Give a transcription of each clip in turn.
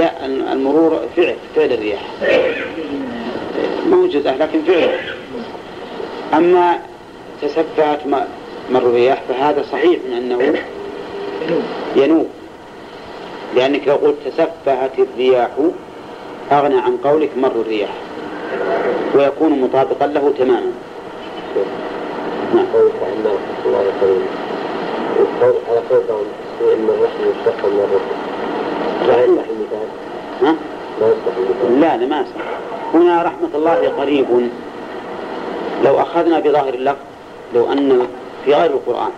لا المرور فعل فعل الرياح. موجودة لكن فعل. أما تسبعت مر الرياح فهذا صحيح من أنه ينوب. لأنك لو قلت تسفهت الرياح أغنى عن قولك مر الرياح. ويكون مطابقا له تماما. نعم. على قول ان الرحم يشتق من الرحم لا ها؟ لا لا لا ما يصلح هنا رحمة الله قريب. لو أخذنا بظاهر اللفظ لو أن في غير القرآن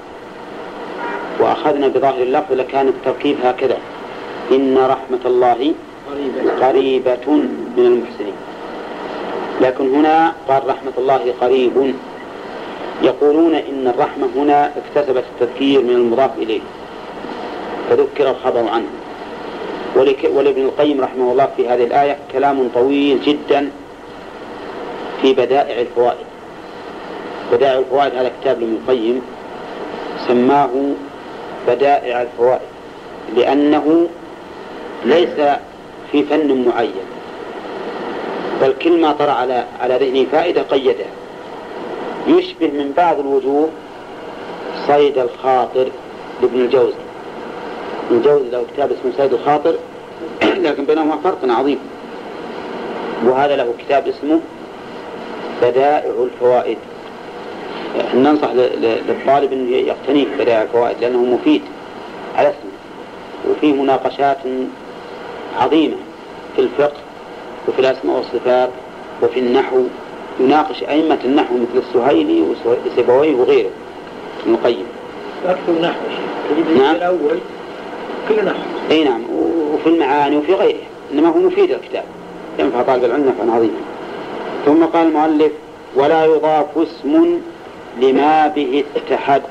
وأخذنا بظاهر اللفظ لكان التركيب هكذا. إن رحمة الله قريبة من المحسنين. لكن هنا قال رحمة الله قريب. يقولون إن الرحمة هنا اكتسبت التذكير من المضاف إليه. فذكر الخبر عنه. ولابن القيم رحمه الله في هذه الآية كلام طويل جدا في بدائع الفوائد. بدائع الفوائد هذا كتاب لابن القيم سماه بدائع الفوائد لأنه ليس في فن معين بل كل ما طرأ على على ذهنه فائدة قيدها. يشبه من بعض الوجوه صيد الخاطر لابن الجوزي. ابن الجوزي له كتاب اسمه صيد الخاطر لكن بينهما فرق عظيم. وهذا له كتاب اسمه بدائع الفوائد. ننصح للطالب أن يقتنيه بدائع الفوائد لأنه مفيد على اسمه وفيه مناقشات عظيمة في الفقه وفي الأسماء والصفات وفي النحو. يناقش أئمة النحو مثل السهيلي وسيبويه وغيره. ابن القيم. نحو نعم. الأول. أي نعم. وفي المعاني وفي غيره. إنما هو مفيد الكتاب. ينفع طالب العلم نفعا عظيما. ثم قال المؤلف ولا يضاف اسم لما به اتحد.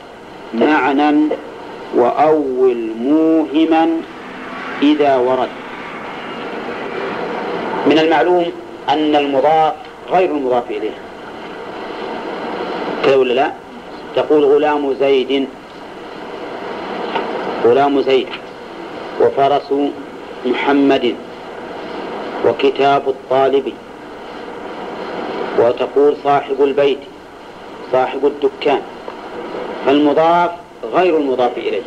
معنى وأول موهما إذا ورد. من المعلوم أن المضاف غير المضاف إليه. كذا ولا لا؟ تقول غلام زيد. غلام زيد. وفرس محمد وكتاب الطالب. وتقول صاحب البيت صاحب الدكان. فالمضاف غير المضاف إليه.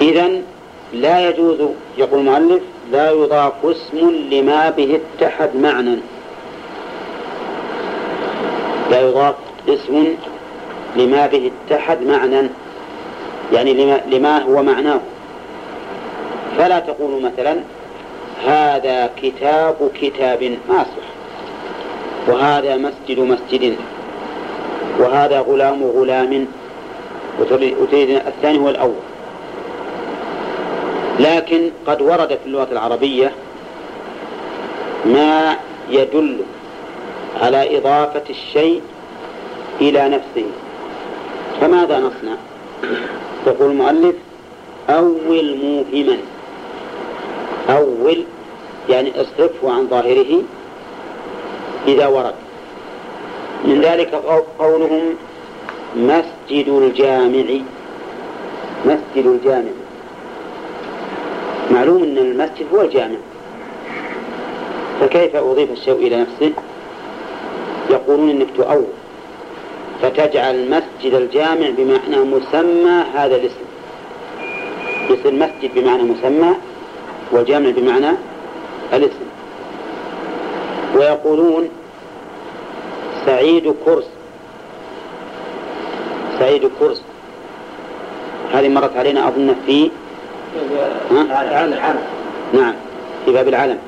إذا لا يجوز يقول المؤلف لا يضاف اسم لما به اتحد معنى. لا يضاف اسم لما به اتحد معنى. يعني لما, لما هو معناه. فلا تقولوا مثلا هذا كتاب كتاب ما أصلح وهذا مسجد مسجد وهذا غلام غلام وتريد الثاني هو الأول. لكن قد ورد في اللغة العربية ما يدل على إضافة الشيء إلى نفسه. فماذا نصنع؟ يقول المؤلف أول موهما أول يعني اصرفه عن ظاهره إذا ورد. من ذلك قولهم مسجد الجامع مسجد الجامع. معلوم أن المسجد هو الجامع. فكيف أضيف الشيء إلى نفسه؟ يقولون أنك تؤول. فتجعل مسجد الجامع بمعنى مسمى هذا الاسم. يصير مسجد بمعنى مسمى والجامع بمعنى الاسم. ويقولون سعيد كرس. سعيد كرس. هذه مرت علينا أظن في ها؟ نعم في باب العلم.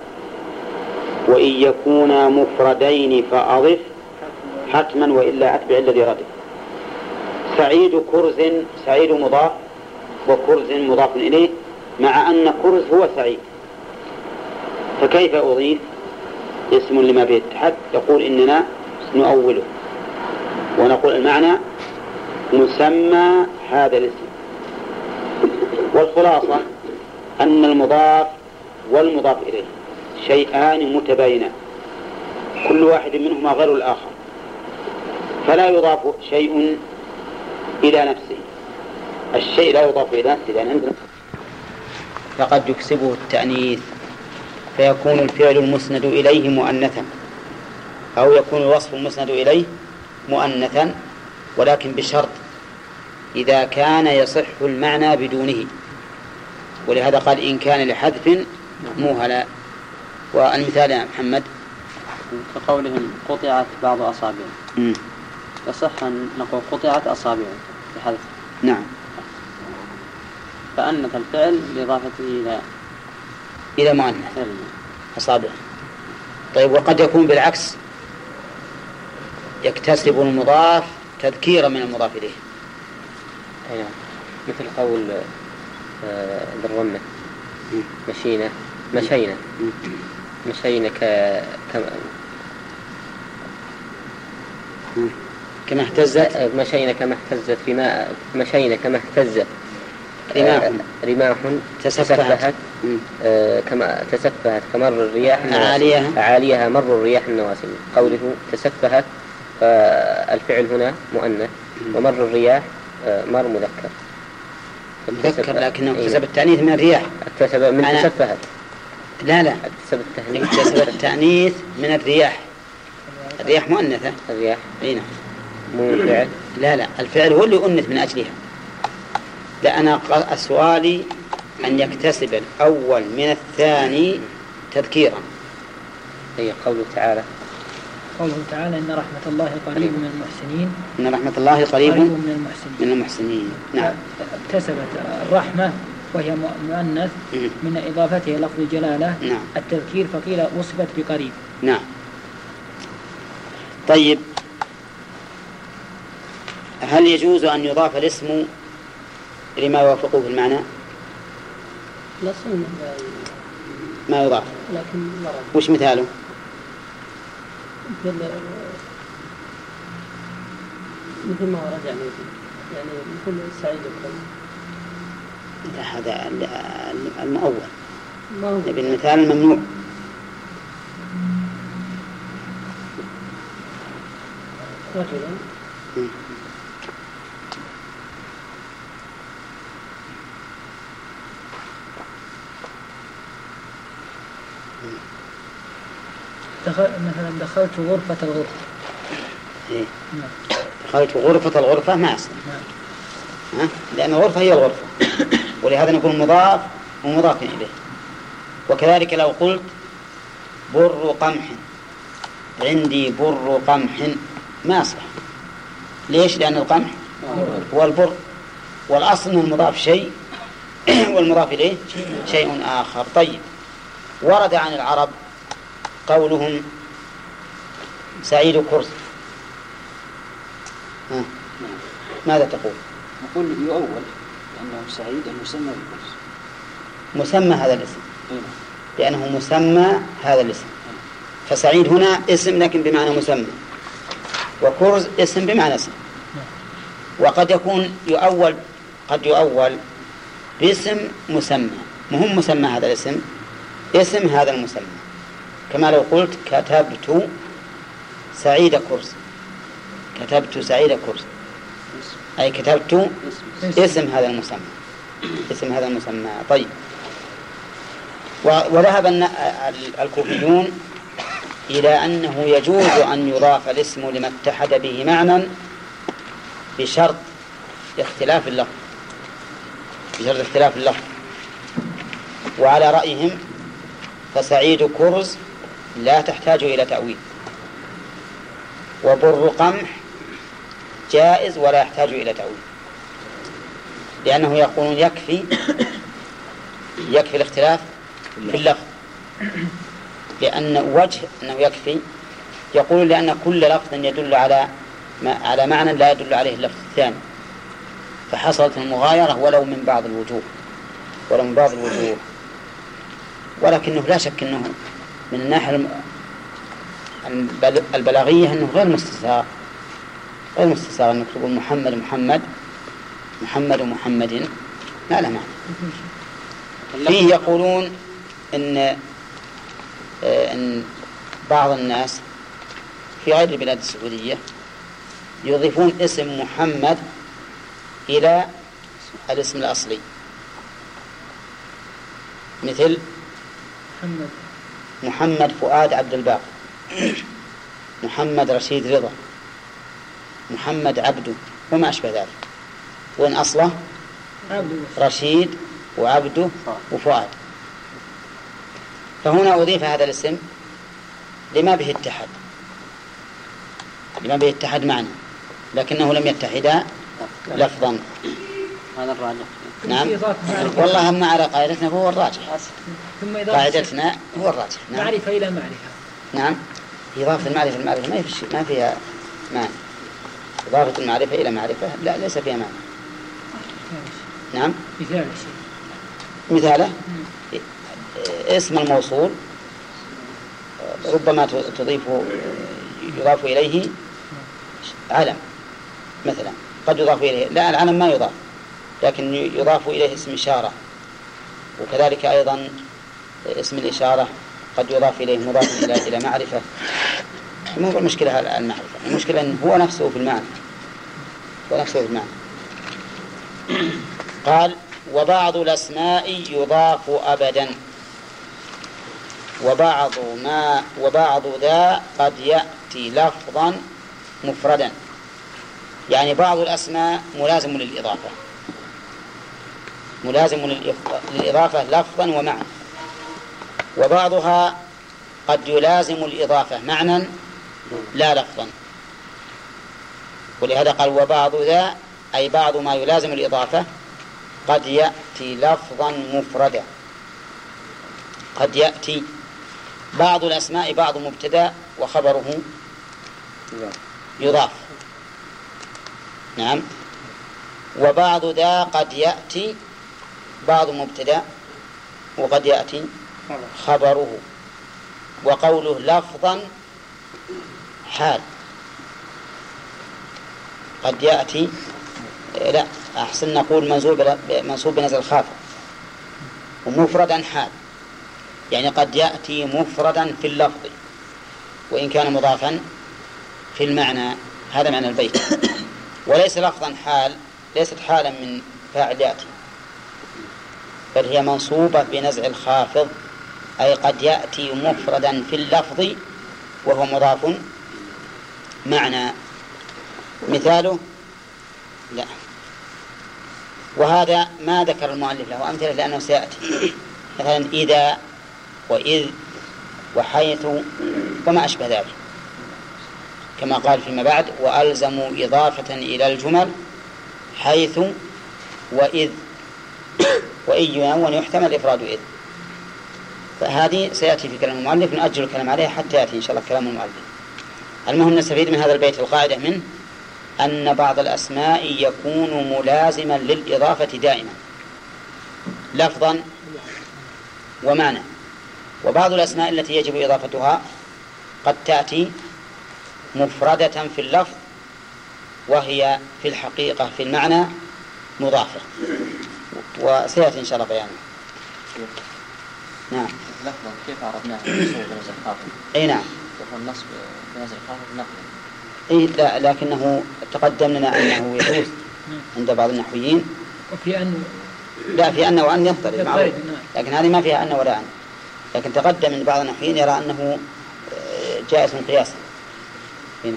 وإن يكونا مفردين فأضف حتما وإلا أتبع الذي ردف سعيد كرز سعيد مضاف وكرز مضاف إليه. مع أن كرز هو سعيد. فكيف أضيف؟ اسم لما به التحد يقول إننا نؤوله ونقول المعنى مسمى هذا الاسم. والخلاصة أن المضاف والمضاف إليه شيئان متباينان. كل واحد منهما غير الآخر. فلا يضاف شيء إلى نفسه. الشيء لا يضاف إلى نفسه لأن عندنا فقد يكسبه التأنيث فيكون الفعل المسند إليه مؤنثا أو يكون الوصف المسند إليه مؤنثا ولكن بشرط إذا كان يصح المعنى بدونه. ولهذا قال إن كان لحذف موهلا. والمثال يا محمد. كقولهم قطعت بعض أصابعه يصح أن نقول قطعت أصابعه بحذف نعم. فأنث الفعل بإضافته إلى إلى مؤنث أصابع طيب وقد يكون بالعكس. يكتسب المضاف تذكيرا من المضاف إليه. أي نعم. مثل قول آه، بالرمة مشينا. مشينا. مشينا ك كما كما اهتزت. مشينا كما اهتزت. رماء مشينا كما اهتزت. رماح. آه، رماح تسفهت. آه، كما تسفهت كمر الرياح. عاليها. عاليها مر الرياح النواسم قوله تسفهت فالفعل هنا مؤنث. ومر الرياح آه، مر مذكر. مذكر لكنه إيه. اكتسب التأنيث من الرياح. اكتسب من تسفهت. لا لا. اكتسب التهنيث اكتسب التأنيث من الرياح. الرياح مؤنثة. الرياح. أي نعم. مو الفعل لا لا. الفعل هو اللي يؤنث من أجلها. لا أنا ق- سؤالي أن يكتسب الأول من الثاني تذكيرا. هي قوله تعالى. قوله تعالى إن رحمة الله قريب من المحسنين. إن رحمة الله قريب قريب من المحسنين. من المحسنين. نعم. اكتسبت الرحمة وهي مؤنث. من إضافتها لفظ الجلالة نعم. التذكير فقيل وصفت بقريب. نعم. طيب. هل يجوز أن يضاف الاسم لما يوافقه في المعنى؟ ما يضاف. لكن وش مثاله؟ مثل مثل ما ورد يعني يعني مثل سعيد لا هذا ال- ال- المؤول. نبي المثال الممنوع. رجلا. دخل مثلا دخلت غرفة الغرفة إيه. نعم. دخلت غرفة الغرفة ما يصلح نعم. ها؟ لأن الغرفة هي الغرفة ولهذا نقول مضاف ومضاف إليه وكذلك لو قلت بر قمح عندي بر قمح ما يصلح ليش؟ لأن القمح هو البر والأصل أن المضاف شيء والمضاف إليه شيء آخر طيب ورد عن العرب قولهم سعيد كرز. ماذا تقول؟ نقول يؤول لأنه سعيد المسمى بالكرس مسمى هذا الاسم. نعم. لأنه مسمى هذا الاسم. فسعيد هنا اسم لكن بمعنى مسمى. وكرز اسم بمعنى اسم. وقد يكون يؤول قد يؤول باسم مسمى. مهم مسمى هذا الاسم. اسم هذا المسمى. كما لو قلت كتبت سعيد كرز كتبت سعيد كرز أي كتبت اسم هذا المسمى. اسم هذا المسمى. طيب. وذهب الكوفيون إلى أنه يجوز أن يضاف الاسم لما اتحد به معنى بشرط اختلاف اللفظ. بشرط اختلاف اللفظ. وعلى رأيهم فسعيد كرز لا تحتاج إلى تأويل. وبر قمح جائز ولا يحتاج إلى تأويل. لأنه يقولون يكفي يكفي الاختلاف في اللفظ. لأن وجه أنه يكفي يقول لأن كل لفظ يدل على ما على معنى لا يدل عليه اللفظ الثاني. فحصلت المغايرة ولو من بعض الوجوه ولو من بعض الوجوه. ولكنه لا شك أنه من الناحية البلاغية أنه غير مستساغ. غير مستساغ أنك تقول محمد محمد محمد محمد. ما له معنى فيه يقولون إن آه، إن بعض الناس في غير البلاد السعودية يضيفون اسم محمد إلى الاسم الأصلي. مثل محمد. محمد فؤاد عبد الباقي محمد رشيد رضا محمد عبده وما أشبه ذلك. وإن أصله رشيد وعبده وفؤاد. فهنا أضيف هذا الاسم لما به اتحد لما به اتحد معنى لكنه لم يتحدا لفظا. هذا الراجح. نعم. والله أما على قاعدتنا فهو الراجح. ثم إضافة قاعدتنا هو الراجح. نعم. معرفة إلى معرفة. نعم. إضافة المعرفة المعرفة ما في ما فيها معنى. إضافة المعرفة إلى معرفة لا ليس فيها معنى. نعم. مثال مثاله؟ اسم الموصول ربما تضيف يضاف إليه علم مثلا. قد يضاف إليه لا العلم ما يضاف. لكن يضاف إليه اسم إشارة. وكذلك أيضا اسم الإشارة قد يضاف إليه مضاف إلى إلى معرفة. هو المشكلة المعرفة المشكلة أنه هو نفسه في المعنى. هو نفسه في المعنى. قال وبعض الأسماء يضاف أبدا. وبعض ما وبعض ذا قد يأتي لفظا مفردا. يعني بعض الأسماء ملازم للإضافة. ملازم للإضافة لفظا ومعنى. وبعضها قد يلازم الإضافة معنى لا لفظا. ولهذا قال وبعض ذا أي بعض ما يلازم الإضافة قد يأتي لفظا مفردا. قد يأتي. بعض الأسماء بعض مبتدأ وخبره يضاف. نعم. وبعض ذا قد يأتي بعض مبتدأ وقد يأتي خبره وقوله لفظا حال. قد يأتي لا أحسن نقول منصوب منصوب بنزل خافض ومفردا حال. يعني قد يأتي مفردا في اللفظ. وإن كان مضافا في المعنى هذا معنى البيت. وليس لفظا حال ليست حالا من فاعل يأتي. بل هي منصوبة بنزع الخافض أي قد يأتي مفردا في اللفظ وهو مضاف معنى. مثاله؟ لا. وهذا ما ذكر المؤلف له أمثلة لأنه سيأتي. مثلا إذا وإذ وحيث وما أشبه ذلك. كما قال فيما بعد وألزموا إضافة إلى الجمل حيث وإذ وإن ينون يحتمل إفراد إذ. فهذه سيأتي في كلام المؤلف نؤجل الكلام عليها حتى يأتي إن شاء الله كلام المؤلف. المهم نستفيد من هذا البيت القاعدة منه أن بعض الأسماء يكون ملازما للإضافة دائما. لفظا ومعنى. وبعض الأسماء التي يجب إضافتها قد تأتي مفردة في اللفظ وهي في الحقيقة في المعنى مضافة. وسيأتي إن شاء الله بيانه. نعم. لفظا كيف عرفناها النصب بنزل خافض أي نعم. وهو النصب بنزل خافض نقلا أي لا لكنه تقدم لنا أنه يجوز عند بعض النحويين. وفي أن لا في أن وأن يضطرب يضطرب، معروف. نعم. لكن هذه ما فيها أن ولا أن. لكن تقدم من بعض النحويين يرى أنه آه، جائز قياسا. هنا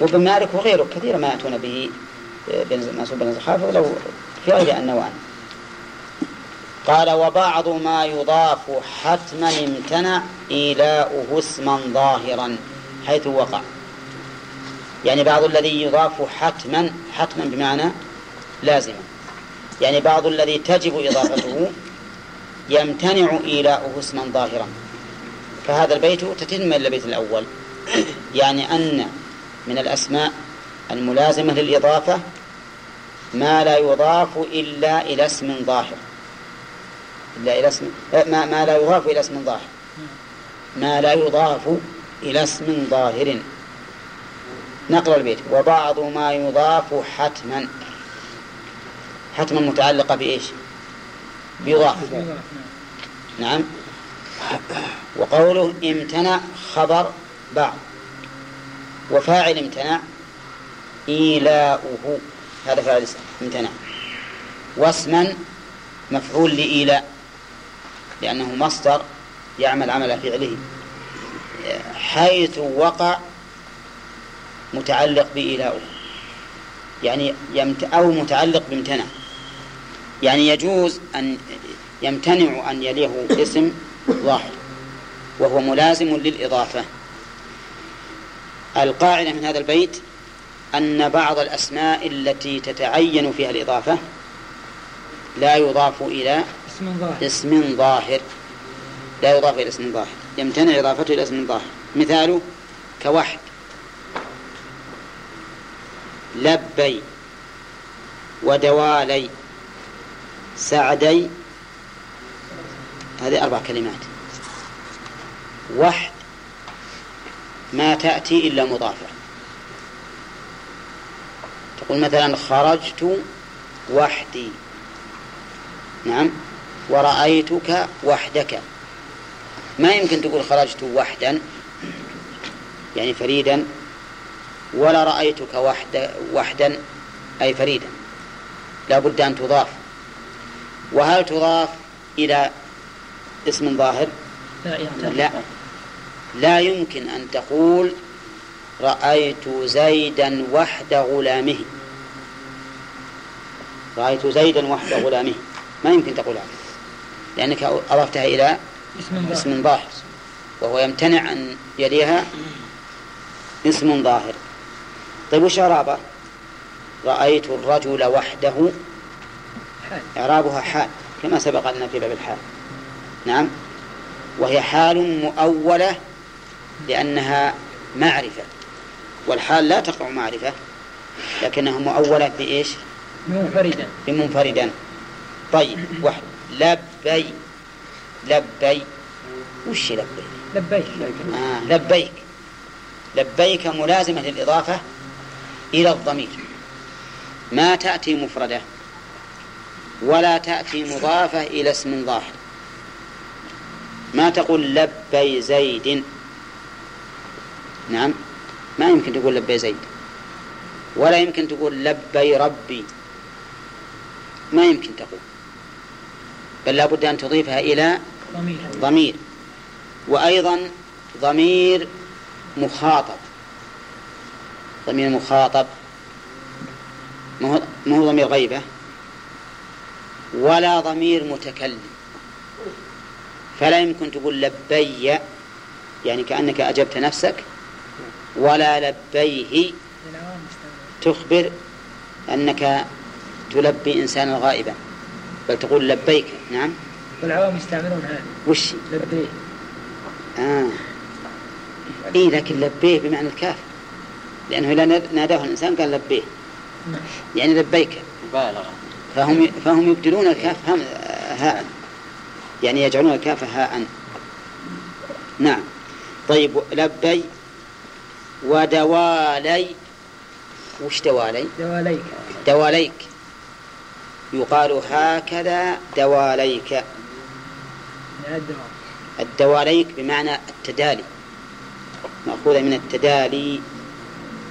وابن مالك وغيره كثير ما يأتون به آه، بنز- منصوب بنزل خافض لو في غير أن وأن. قال وبعض ما يضاف حتما امتنع إيلاؤه اسما ظاهرا حيث وقع. يعني بعض الذي يضاف حتما حتما بمعنى لازما. يعني بعض الذي تجب إضافته يمتنع إيلاؤه اسما ظاهرا. فهذا البيت تتم البيت الأول. يعني أن من الأسماء الملازمة للإضافة ما لا يضاف إلا إلى اسم ظاهر. إلا إلى اسم ما, ما لا يضاف إلى اسم ظاهر. ما لا يضاف إلى اسم ظاهر. نقرأ البيت. وبعض ما يضاف حتما. حتما متعلقة بإيش؟ بيضاف نعم. وقوله امتنع خبر بعض. وفاعل امتنع إيلاؤه. هذا فاعل امتنع. واسما مفعول لإيلاء. لأنه مصدر يعمل عمل فعله حيث وقع متعلق بإيلاؤه يعني يمت أو متعلق بامتنع. يعني يجوز أن يمتنع أن يليه اسم ظاهر وهو ملازم للإضافة. القاعدة من هذا البيت أن بعض الأسماء التي تتعين فيها الإضافة لا يضاف إلى اسم ظاهر. اسم ظاهر. لا يضاف إلى اسم ظاهر. يمتنع إضافته إلى اسم ظاهر. مثاله كوحد لبي ودوالي سعدي. هذه أربع كلمات. وحد ما تأتي إلا مضافة تقول مثلا خرجت وحدي. نعم. ورأيتك وحدك. ما يمكن تقول خرجت وحدا يعني فريدا ولا رأيتك وحد وحدا أي فريدا. لا بد أن تضاف. وهل تضاف إلى اسم ظاهر؟ لا لا. لا يمكن أن تقول رأيت زيدا وحد غلامه. رأيت زيدا وحد غلامه. ما يمكن تقول هذا لأنك أضفتها إلى اسم ظاهر. وهو يمتنع أن يليها اسم ظاهر. طيب وش إعرابه؟ رأيت الرجل وحده. إعرابها حال كما سبق لنا في باب الحال. نعم. وهي حال مؤولة لأنها معرفة. والحال لا تقع معرفة لكنها مؤولة بإيش؟ منفردا. بمنفردا. طيب واحد. لبي لبي وش لبي؟ لبيك. آه لبيك. لبيك ملازمة للإضافة إلى الضمير. ما تأتي مفردة ولا تأتي مضافة إلى اسم ظاهر. ما تقول لبي زيد. نعم. ما يمكن تقول لبي زيد. ولا يمكن تقول لبي ربي. ما يمكن تقول. بل لابد أن تضيفها إلى ضمير. ضمير. وأيضا ضمير مخاطب. ضمير مخاطب. ما هو ضمير غيبة؟ ولا ضمير متكلم. فلا يمكن تقول لبي يعني كأنك أجبت نفسك ولا لبيه تخبر أنك تلبي إنسانا غائبا بل تقول لبيك. نعم. والعوام يستعملون هذا. وش؟ لبيه آه. إيه لكن لبيه بمعنى الكاف. لأنه إذا ناداه الإنسان قال لبيه نعم. يعني لبيك. مبالغة. فهم فهم يبدلون الكاف هم هاء. يعني يجعلون الكاف هاء. نعم. طيب لبي ودوالي. وش دوالي؟ دواليك. دواليك. يقال هكذا دواليك. الدواليك بمعنى التدالي. مأخوذة من التدالي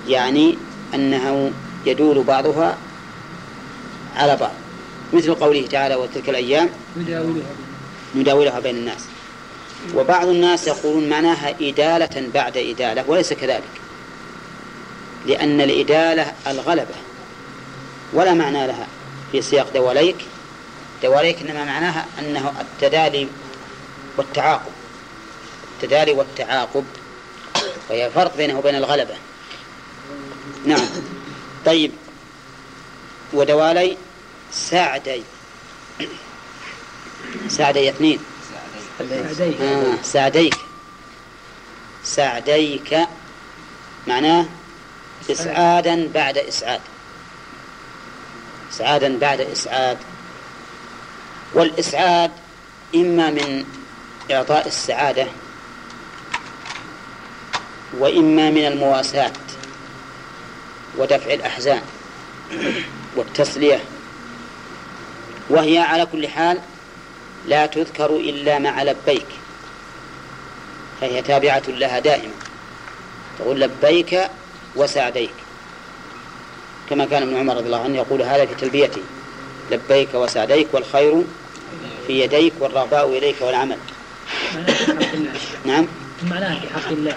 يعني أنه يدول بعضها على بعض. مثل قوله تعالى وتلك الأيام. نداولها بين الناس. وبعض الناس يقولون معناها إدالة بعد إدالة وليس كذلك. لأن الإدالة الغلبة ولا معنى لها. في سياق دواليك. دواليك إنما معناها أنه التدالي والتعاقب. التدالي والتعاقب. وهي فرق بينه وبين الغلبة. نعم. طيب. ودوالي سعدي سعدي اثنين. سعديك آه سعديك سعديك معناه إسعادا بعد إسعاد. إسعادا بعد إسعاد. والإسعاد إما من إعطاء السعادة وإما من المواساة ودفع الأحزان والتسلية. وهي على كل حال لا تذكر إلا مع لبيك فهي تابعة لها دائما. تقول لبيك وسعديك. كما كان ابن عمر رضي الله عنه يقول هذا في تلبيته لبيك وسعديك والخير في يديك والرغباء إليك والعمل. معناها في حق الله نعم. معناها في حق الله.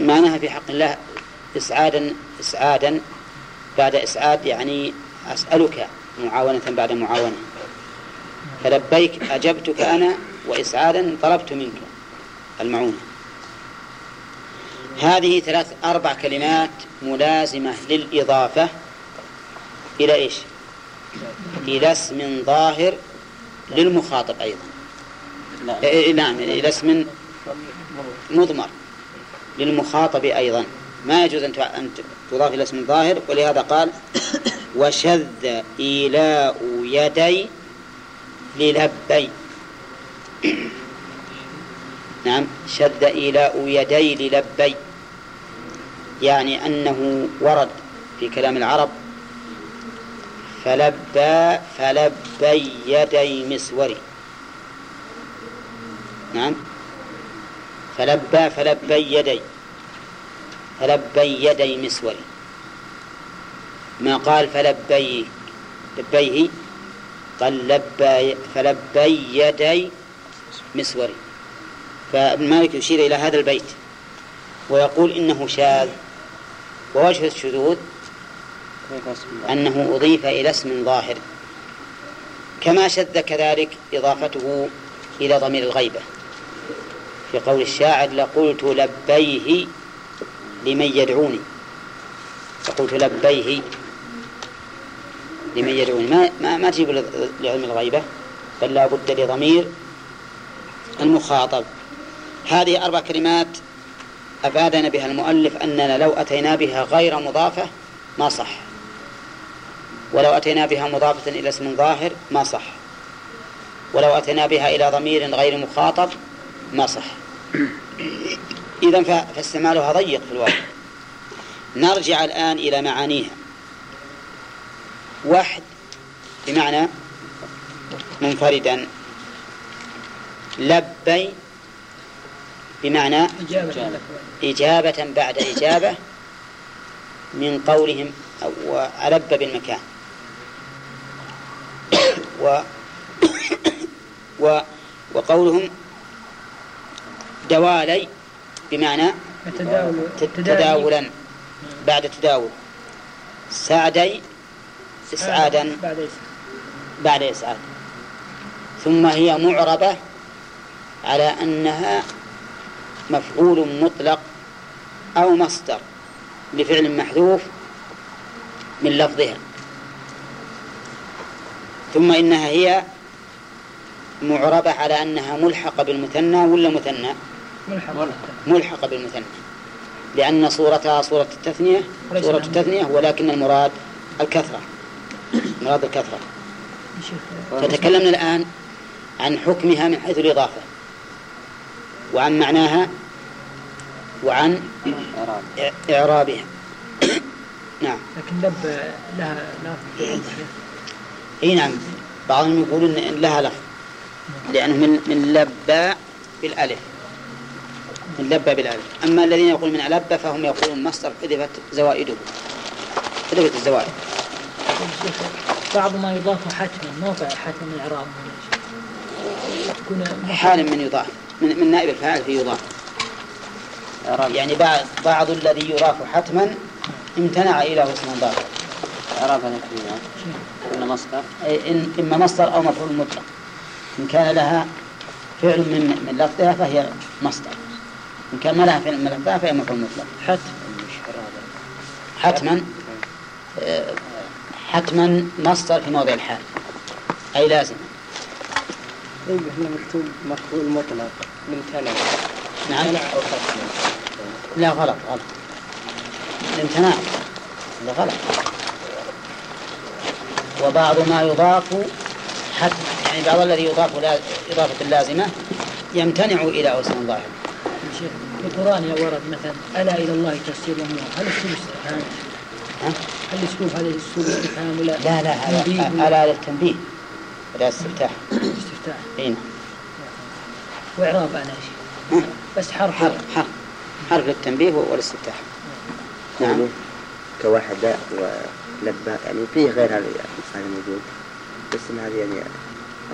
معناها في حق الله إسعادا إسعادا بعد إسعاد يعني أسألك معاونة بعد معاونة. فلبيك أجبتك أنا وإسعادا طلبت منك المعونة. هذه ثلاث أربع كلمات ملازمة للإضافة إلى إيش؟ إلى اسم ظاهر للمخاطب أيضا. لا. إيه، نعم إلى اسم مضمر للمخاطب أيضا. ما يجوز أن تضاف إلى اسم ظاهر ولهذا قال وشذ إيلاء يدي للبي نعم. شد إيلاء يدي للبي. يعني أنه ورد في كلام العرب. فلبى فلبي يدي مسوري. نعم. فلبى فلبي يدي. فلبي يدي مسوري. ما قال فلبي لبيه؟ قال لبى فلبي يدي مسوري. فابن مالك يشير إلى هذا البيت ويقول إنه شاذ. ووجه الشذوذ؟ أنه أضيف إلى اسم ظاهر. كما شذ كذلك إضافته إلى ضمير الغيبة. في قول الشاعر لقلت لبيه لمن يدعوني. لقلت لبيه لمن يدعوني. ما ما, ما تجيب لعلم الغيبة بل لا بد لضمير المخاطب. هذه أربع كلمات أفادنا بها المؤلف أننا لو أتينا بها غير مضافة ما صح. ولو أتينا بها مضافة إلى اسم ظاهر ما صح. ولو أتينا بها إلى ضمير غير مخاطب ما صح. إذا فاستعمالها ضيق في الواقع نرجع الآن إلى معانيها. وحد بمعنى منفردا. لبي بمعنى إجابة. بعد إجابة من قولهم أو ألب بالمكان. و و وقولهم دوالي بمعنى تداول. تداولا بعد تداول. سعدي إسعادا بعد إسعاد. بعد إسعاد. ثم هي معربة على أنها مفعول مطلق أو مصدر لفعل محذوف من لفظها. ثم إنها هي معربة على أنها ملحقة بالمثنى ولا مثنى؟ ملحق ملحقة بالمثنى. لأن صورتها صورة التثنية صورة التثنية ولكن المراد الكثرة. مراد الكثرة. فتكلمنا الآن عن حكمها من حيث الإضافة. وعن معناها وعن إعراب إع- إعرابها. نعم. لكن لب لها الشيخ إي نعم. بعضهم يقولون إن لها لفظ. لأنه من من لبى بالألف. من لبى بالألف. أما الذين يقولون من لبى فهم يقولون مصدر حذفت زوائده. حذفت الزوائد. بعض ما يضاف حتما موقع حتما الإعراب تكون حال من يضاف. من, من نائب الفاعل في يضاف. يعني بعض بعض الذي يضاف حتما امتنع إلى اسم إعراب هذه الكلمات إن مصدر. أي إن إما مصدر أو مفعول مطلق. إن كان لها فعل من من لفظها فهي مصدر. إن كان ما لها فعل من لفظها فهي مفعول مطلق. حتما. حتما. آه، حتما مصدر في موضع الحال. أي لازم. طيب هنا مكتوب مفعول مطلق ممتنع نعم. ممتنع حتما لا غلط غلط. الامتناع هذا غلط. وبعض ما يضاف حتى يعني بعض الذي يضاف لا إضافة لازمة يمتنع إلى اسم ظاهر. الشيخ في القرآن يا ورد مثلا ألا إلى الله تسير الأمور هل أسلوب استفهام؟ ها؟ هل أسلوب هذا أسلوب استفهام ولا لا لا هذا ألا للتنبيه ولا استفتاح. استفتاح. إي نعم. وإعراب أنا شيء بس حرف. حرف حرف. حرف للتنبيه والاستفتاح نعم. كوحدة ولبى يعني فيه غير هذا هذا موجود بس إن هذه يعني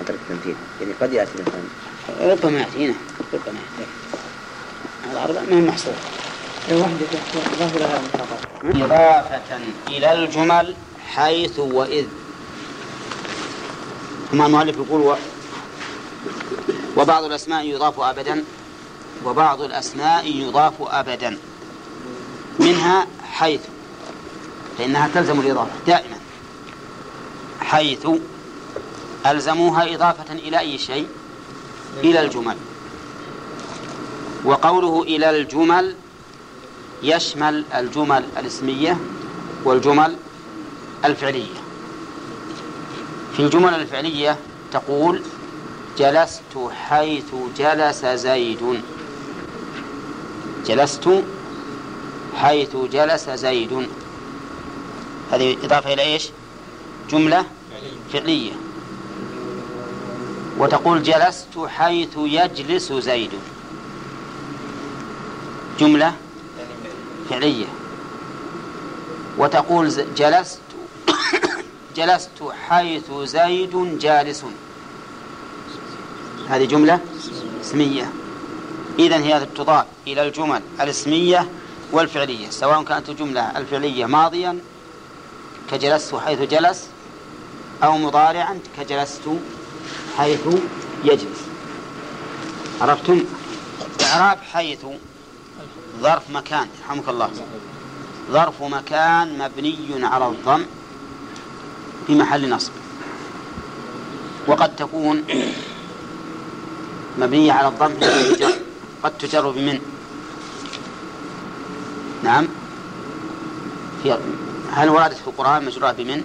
أدرك التمثيل يعني قد يأتي مثلا. ربما يأتينا ربما يأتي. الأربع ما هي محصورة. لها إضافة إلى الجمل حيث وإذ. ثم المؤلف يقول و... وبعض الأسماء يضاف أبدا. وبعض الأسماء يضاف أبدا. منها حيث فإنها تلزم الإضافة دائما. حيث ألزموها إضافة إلى أي شيء؟ إلى الجمل. وقوله إلى الجمل يشمل الجمل الاسمية والجمل الفعلية. في الجمل الفعلية تقول جلست حيث جلس زيد. جلست حيث جلس زيد. هذه إضافة إلى إيش؟ جملة فعلية. وتقول جلست حيث يجلس زيد. جملة فعلية. وتقول جلست جلست حيث زيد جالس. هذه جملة اسمية. إذا هي تضاف إلى الجمل الاسمية والفعلية سواء كانت الجملة الفعلية ماضيا كجلست حيث جلس أو مضارعا كجلست حيث يجلس. عرفتم؟ إعراب حيث ظرف مكان يرحمك الله. ظرف مكان مبني على الضم. في محل نصب. وقد تكون مبنية على الضم قد تجر بمن؟ نعم. في هل وردت في القرآن مجرورة بمن؟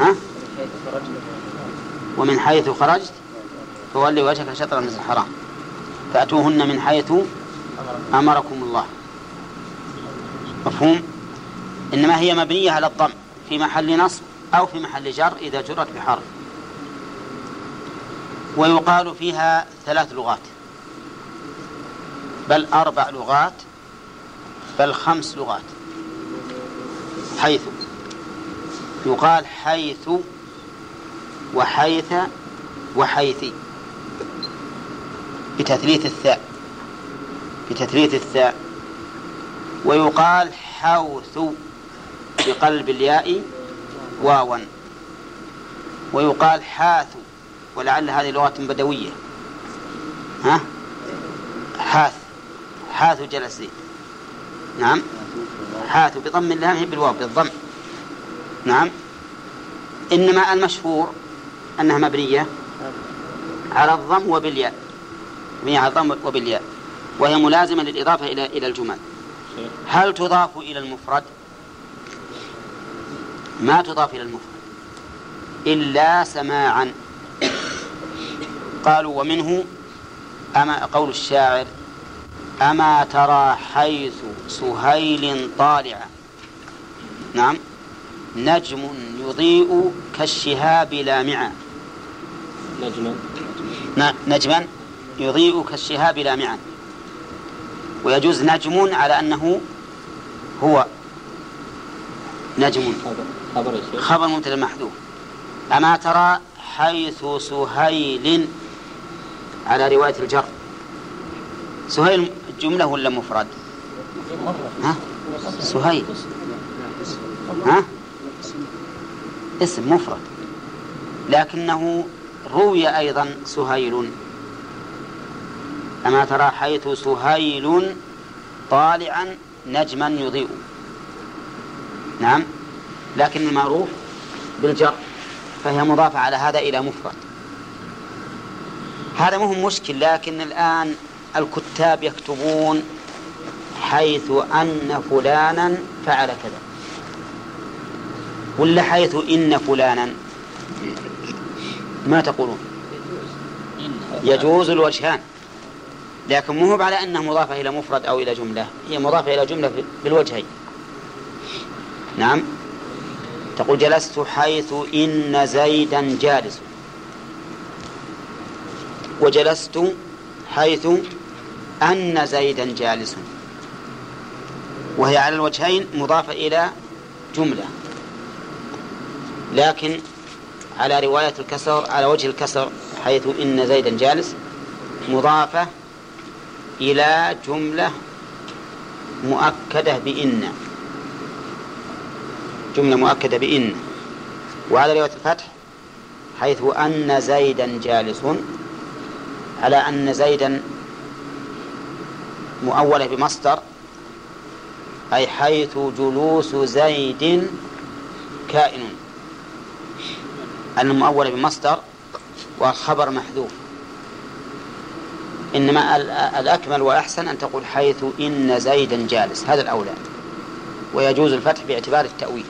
ها؟ ومن حيث خرجت فولي وجهك شطر المسجد الحرام. فأتوهن من حيث أمركم الله. مفهوم؟ إنما هي مبنية على الضم. في محل نصب أو في محل جر إذا جرت بحرف. ويقال فيها ثلاث لغات. بل أربع لغات بل خمس لغات. حيث يقال حيث وحيث وحيثي بتثليث الثاء بتثليث الثاء. ويقال حوث. بقلب الياء واوا ويقال حاث ولعل هذه لغة بدوية. ها؟ حاث. حاث جلس نعم. حاث بضم اللام هي بالواو بالضم. نعم. إنما المشهور أنها مبنية على الضم وبالياء. مبنية على الضم وبالياء. وهي ملازمة للإضافة إلى إلى الجمل. هل تضاف إلى المفرد؟ ما تضاف إلى المفرد إلا سماعا. قالوا ومنه أما قول الشاعر أما ترى حيث سهيل طالعا نعم. نجم يضيء كالشهاب لامعا نجما. نجما يضيء كالشهاب لامعا ويجوز نجم على أنه هو. نجم. خبر خبر مبتدا محذوف. أما ترى حيث سهيل على رواية الجر. سهيل جملة ولا مفرد؟ ها؟ سهيل. ها؟ اسم مفرد. لكنه روي أيضا سهيل. أما ترى حيث سهيل طالعا نجما يضيء. نعم؟ لكن المعروف بالجر فهي مضافة على هذا إلى مفرد. هذا مهم مشكل لكن الآن الكتاب يكتبون حيث أن فلانا فعل كذا. ولا حيث إن فلانا؟ ما تقولون؟ يجوز الوجهان. لكن مو على أنها مضافة إلى مفرد أو إلى جملة هي مضافة إلى جملة بالوجهين نعم؟ تقول جلست حيث إن زيدا جالس. وجلست حيث أن زيدا جالس. وهي على الوجهين مضافة إلى جملة. لكن على رواية الكسر على وجه الكسر حيث إن زيدا جالس مضافة إلى جملة مؤكدة بإن. جملة مؤكدة بإن. وعلى رواية الفتح حيث أن زيدا جالس. على أن زيدا مؤولة بمصدر أي حيث جلوس زيد كائن. المؤولة بمصدر والخبر محذوف. إنما الأكمل وأحسن أن تقول حيث إن زيدا جالس. هذا الأولى. ويجوز الفتح باعتبار التأويل.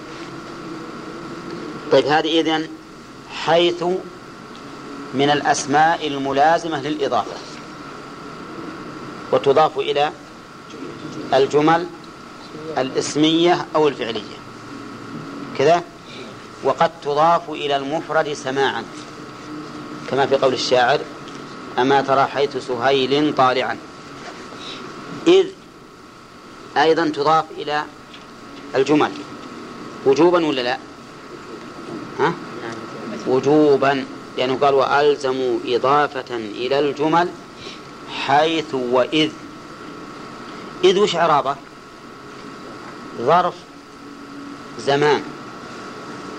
طيب هذه إذن حيث من الأسماء الملازمة للإضافة. وتضاف إلى الجمل الاسمية أو الفعلية. كذا؟ وقد تضاف إلى المفرد سماعا. كما في قول الشاعر أما ترى حيث سهيل طالعا. إذ أيضا تضاف إلى الجمل. وجوبا ولا لا؟ ها؟ وجوبا لأنه قال وألزموا إضافة إلى الجمل حيث وإذ. إذ وش عرابة ظرف زمان.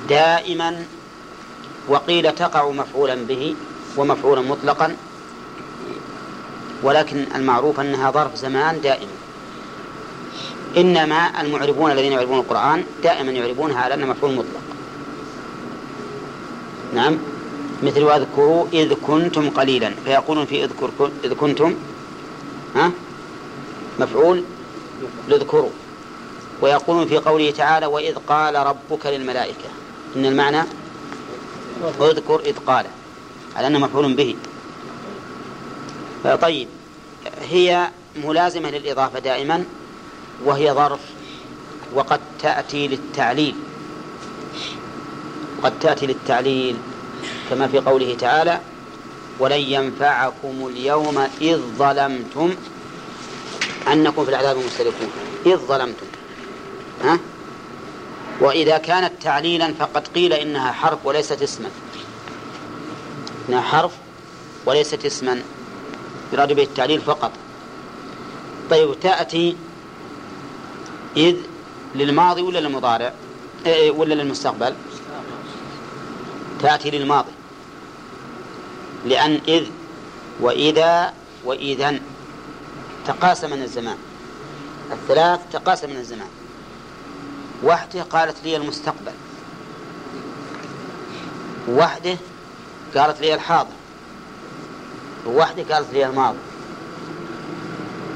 دائما وقيل تقع مفعولا به ومفعولا مطلقا ولكن المعروف أنها ظرف زمان دائما. إنما المعربون الذين يعربون القرآن دائما يعربونها على أنها مفعول مطلق. نعم. مثل واذكروا إذ كنتم قليلا. فيقولون في اذكر إذ كنتم ها؟ مفعول؟ لاذكروا ويقولون في قوله تعالى وإذ قال ربك للملائكة. إن المعنى اذكر إذ قال على أنه مفعول به. طيب هي ملازمة للإضافة دائما وهي ظرف وقد تأتي للتعليل. قد تأتي للتعليل كما في قوله تعالى ولن ينفعكم اليوم إذ ظلمتم أنكم في العذاب مشتركون إذ ظلمتم. ها؟ وإذا كانت تعليلا فقد قيل إنها حرف وليست اسما. إنها حرف وليست اسما. يراد به التعليل فقط. طيب تأتي إذ للماضي ولا للمضارع؟ إيه ولا للمستقبل؟ تأتي للماضي. لأن إذ وإذا وإذا تقاسم من الزمان. الثلاث تقاسم من الزمان. وحده قالت لي المستقبل. وحده قالت لي الحاضر. ووحده قالت لي الماضي.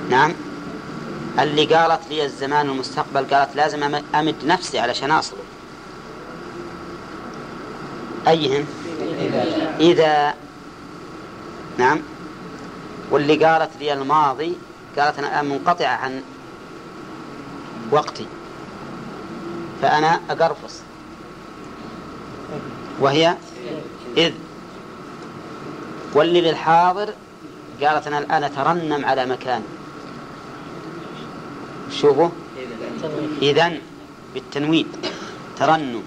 نعم. اللي قالت لي الزمان والمستقبل قالت لازم أمد نفسي علشان أصله أيهن إذا نعم. واللي قالت لي الماضي قالت أنا منقطعة عن وقتي. فأنا أقرفص. وهي إذ. واللي للحاضر قالت أنا الآن أترنم على مكاني شوفوا. إذن بالتنوين. ترنم.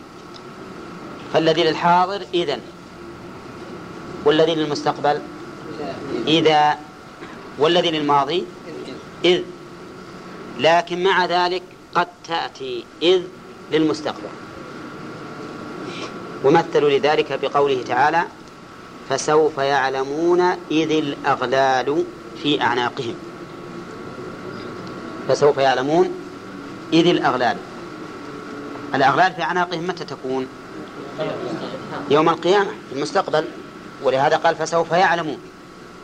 فالذي للحاضر إذن. والذي للمستقبل إذا. والذي للماضي إذ. لكن مع ذلك قد تأتي إذ للمستقبل. ومثلوا لذلك بقوله تعالى فسوف يعلمون إذ الأغلال في أعناقهم. فسوف يعلمون إذ الأغلال. الأغلال في أعناقهم متى تكون؟ يوم القيامة في المستقبل ولهذا قال فسوف يعلمون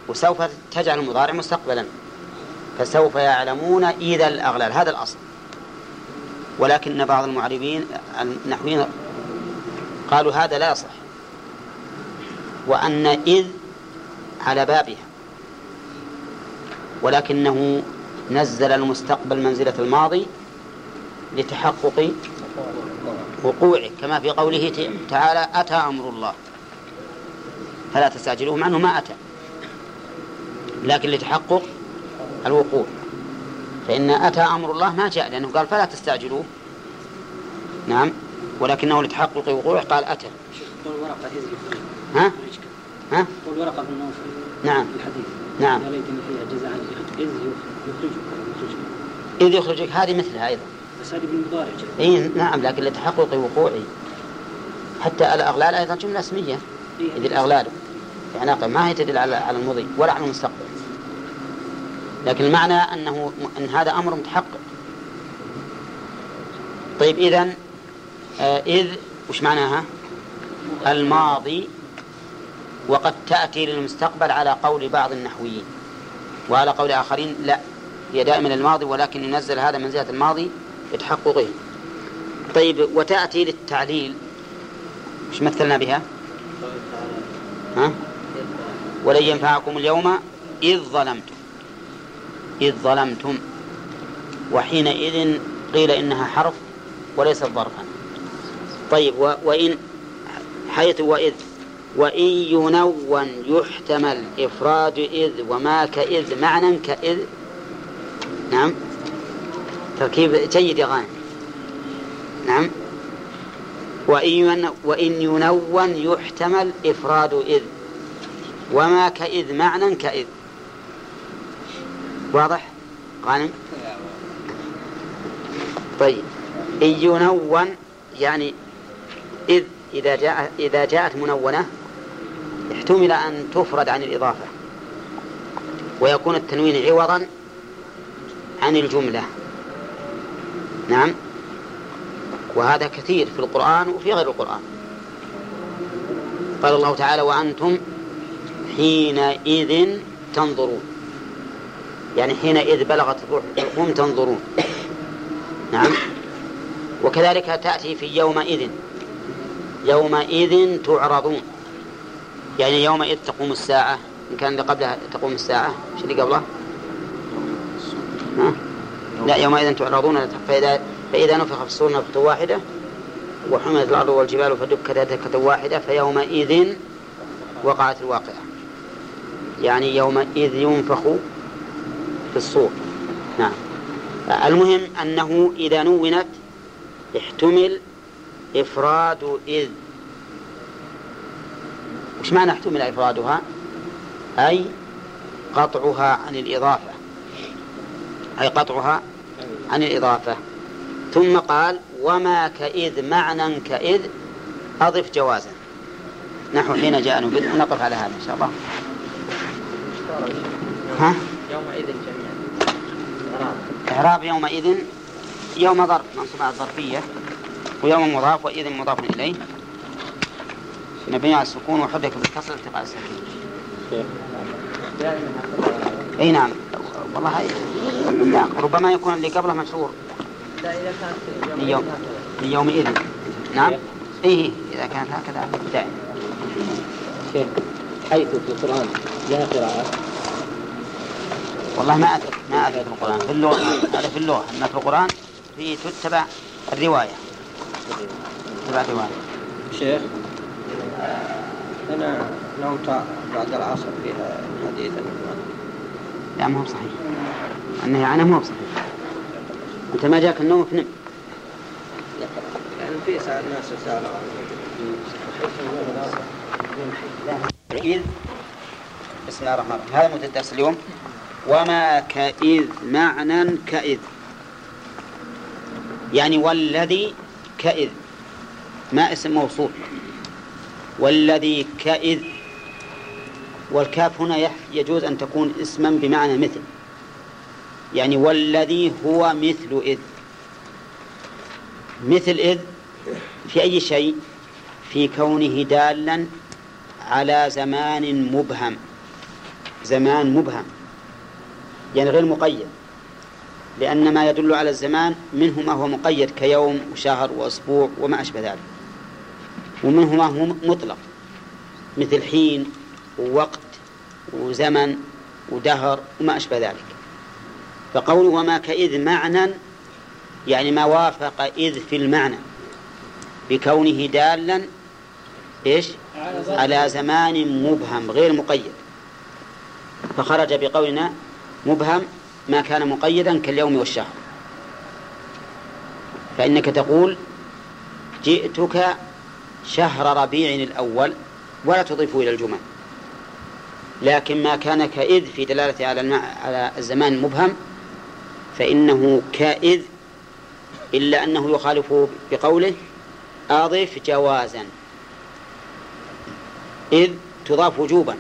وسوف تجعل المضارع مستقبلا. فسوف يعلمون إذا الأغلال هذا الأصل. ولكن بعض المعربين النحويين قالوا هذا لا يصح. وأن إذ على بابها. ولكنه نزل المستقبل منزلة الماضي لتحقق وقوعه كما في قوله تعالى أتى أمر الله. فلا تستعجلوه مع أنه ما أتى. لكن لتحقق الوقوع. فإن أتى أمر الله ما جاء لأنه قال فلا تستعجلوه. نعم. ولكنه لتحقق وقوعه قال أتى. ها؟ ها؟ قول ورقة بن نوفل نعم. الحديث. نعم. يا ليتني فيها جزاء إذ يخرجك. إذ يخرجك. هذه مثلها أيضا. هذه بالمضارع إيه نعم لكن لتحقق وقوعه حتى الأغلال أيضا جملة اسمية إيه. إذ الأغلال. في أعناقه ما هي تدل على على المضي ولا على المستقبل. لكن المعنى أنه أن هذا أمر متحقق. طيب إذا آه إذ وش معناها؟ الماضي وقد تأتي للمستقبل على قول بعض النحويين. وعلى قول آخرين لا هي دائما الماضي ولكن ينزل هذا منزلة الماضي لتحققه طيب وتأتي للتعليل. وش مثلنا بها؟ ها؟ ولن ينفعكم اليوم إذ ظلمتم. إذ ظلمتم. وحينئذ قيل إنها حرف وليست ظرفا. طيب وإن حيث وإذ. وإن ينون يحتمل إفراد إذ وما كإذ معنى كإذ. نعم. تركيب جيد يا غانم. نعم. وإن وإن ينون يحتمل إفراد إذ. وما كإذ معنى كإذ. واضح؟ غانم؟ طيب. إن ينون يعني إذ إذا جاء إذا جاءت منونة احتمل أن تفرد عن الإضافة. ويكون التنوين عوضا عن الجملة. نعم. وهذا كثير في القرآن وفي غير القرآن. قال الله تعالى وأنتم حينئذ تنظرون. يعني حينئذ بلغت الروح تنظرون. نعم. وكذلك تأتي في يومئذ. يومئذ تعرضون. يعني يومئذ تقوم الساعة. إن كان اللي قبلها تقوم الساعة. إيش اللي قبله؟ ها؟ لا يومئذ تعرضون فإذا فإذا نفخ في الصور نفخة واحدة وحملت الأرض والجبال فدكتا دكة واحدة فيومئذ وقعت الواقعة. يعني يومئذ ينفخ في الصور. نعم. المهم أنه إذا نونت احتمل إفراد إذ. وش معنى احتمل إفرادها؟ أي قطعها عن الإضافة. أي قطعها عن الإضافة ثم قال وما كإذ معنى كإذ أضف جوازا. نحو حين جاء نبذ ونقف على هذا إن شاء الله. ها؟ يومئذ جميعا. إعراب يومئذ يوم ظرف منصوب على الظرفية ويوم مضاف وإذ مضاف إليه. مبني على السكون وحرك بالكسر التقاء الساكن إي نعم. والله هاي لا ربما يكون اللي قبله مشهور. لا إذا كانت من يوم يومئذ نعم. إيه إذا كانت هكذا. دائما شيخ حيث في القرآن لها قراءة. والله ما أدري ما أدري في القرآن. في اللغة هذا في اللغة. أما في القرآن في تتبع الرواية. تتبع الرواية. شيخ أنا نمت بعد العصر فيها حديثا لا ما هو صحيح. النهي عنه ما هو صحيح أنت ما جاك النوم فنم يعني في ساعة سألوا إذ بسم الله الرحمن الرحيم. هذا مدة الدرس اليوم. وما كإذ معنى كإذ يعني والذي كإذ ما اسم موصول. والذي كإذ والكاف هنا يجوز أن تكون اسما بمعنى مثل. يعني والذي هو مثل إذ. مثل إذ في أي شيء؟ في كونه دالا على زمان مبهم. زمان مبهم. يعني غير مقيد. لأن ما يدل على الزمان منه ما هو مقيد كيوم وشهر وأسبوع وما أشبه ذلك. ومنه ما هو مطلق. مثل حين ووقت وزمن ودهر وما أشبه ذلك. فقول وما كإذ معنى يعني ما وافق إذ في المعنى بكونه دالا إيش؟ على زمان مبهم غير مقيد. فخرج بقولنا مبهم ما كان مقيدا كاليوم والشهر. فإنك تقول جئتك شهر ربيع الأول ولا تضيفه إلى الجمل. لكن ما كان كإذ في دلالة على. على الزمان المبهم فإنه كإذ إلا أنه يخالفه بقوله أضف جوازا. إذ تضاف وجوبا.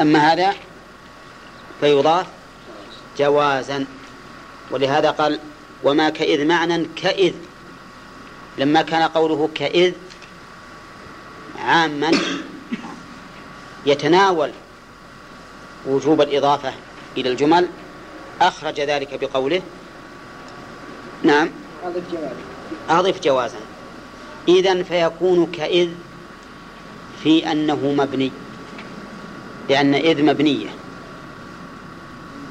أما هذا فيضاف جوازا. ولهذا قال وما كإذ معنى كإذ لما كان قوله كإذ عاما يتناول وجوب الإضافة إلى الجمل. أخرج ذلك بقوله. نعم. أضف جوازا. أضف جوازا. إذا فيكون كإذ في أنه مبني. لأن إذ مبنية.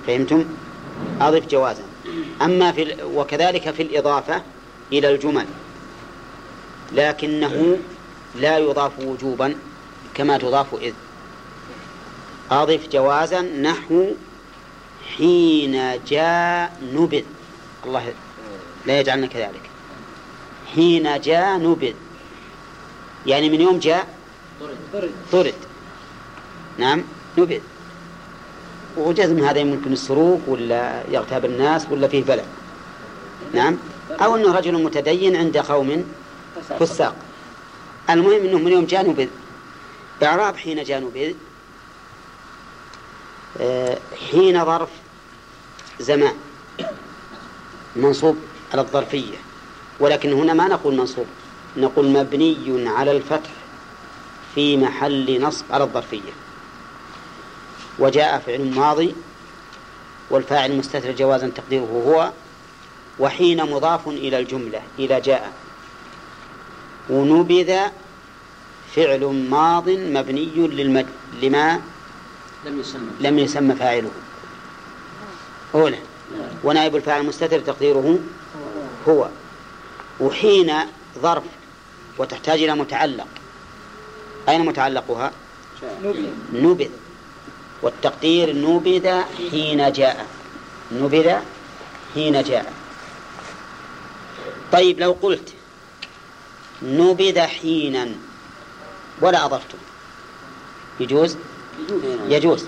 فهمتم؟ أضف جوازا. أما في ال... وكذلك في الإضافة إلى الجمل. لكنه لا يضاف وجوبا كما تضاف إذ. أضف جوازا نحو حين جاء نبذ. الله لا يجعلنا كذلك. حين جاء نبذ. يعني من يوم جاء طرد. نعم نبذ. وجزم هذا يمكن السروق ولا يغتاب الناس ولا فيه بلع نعم أو أنه رجل متدين عند قوم فساق. المهم أنه من يوم جاء نبذ. إعراب حين جاء نبذ. حين ظرف زمان منصوب على الظرفية ولكن هنا ما نقول منصوب نقول مبني على الفتح في محل نصب على الظرفية. وجاء فعل ماضي والفاعل مستتر جوازا تقديره هو وحين مضاف إلى الجملة إلى جاء. ونبذ فعل ماض مبني للمد... لما لم يسمى. لم يسمى فاعله. أولى ونائب الفاعل المستتر تقديره هو. وحين ظرف وتحتاج إلى متعلق. أين متعلقها؟ نبذ. والتقدير نبذ حين جاء. نبذ حين جاء. طيب لو قلت نبذ حينا ولا أضفته يجوز؟ يجوز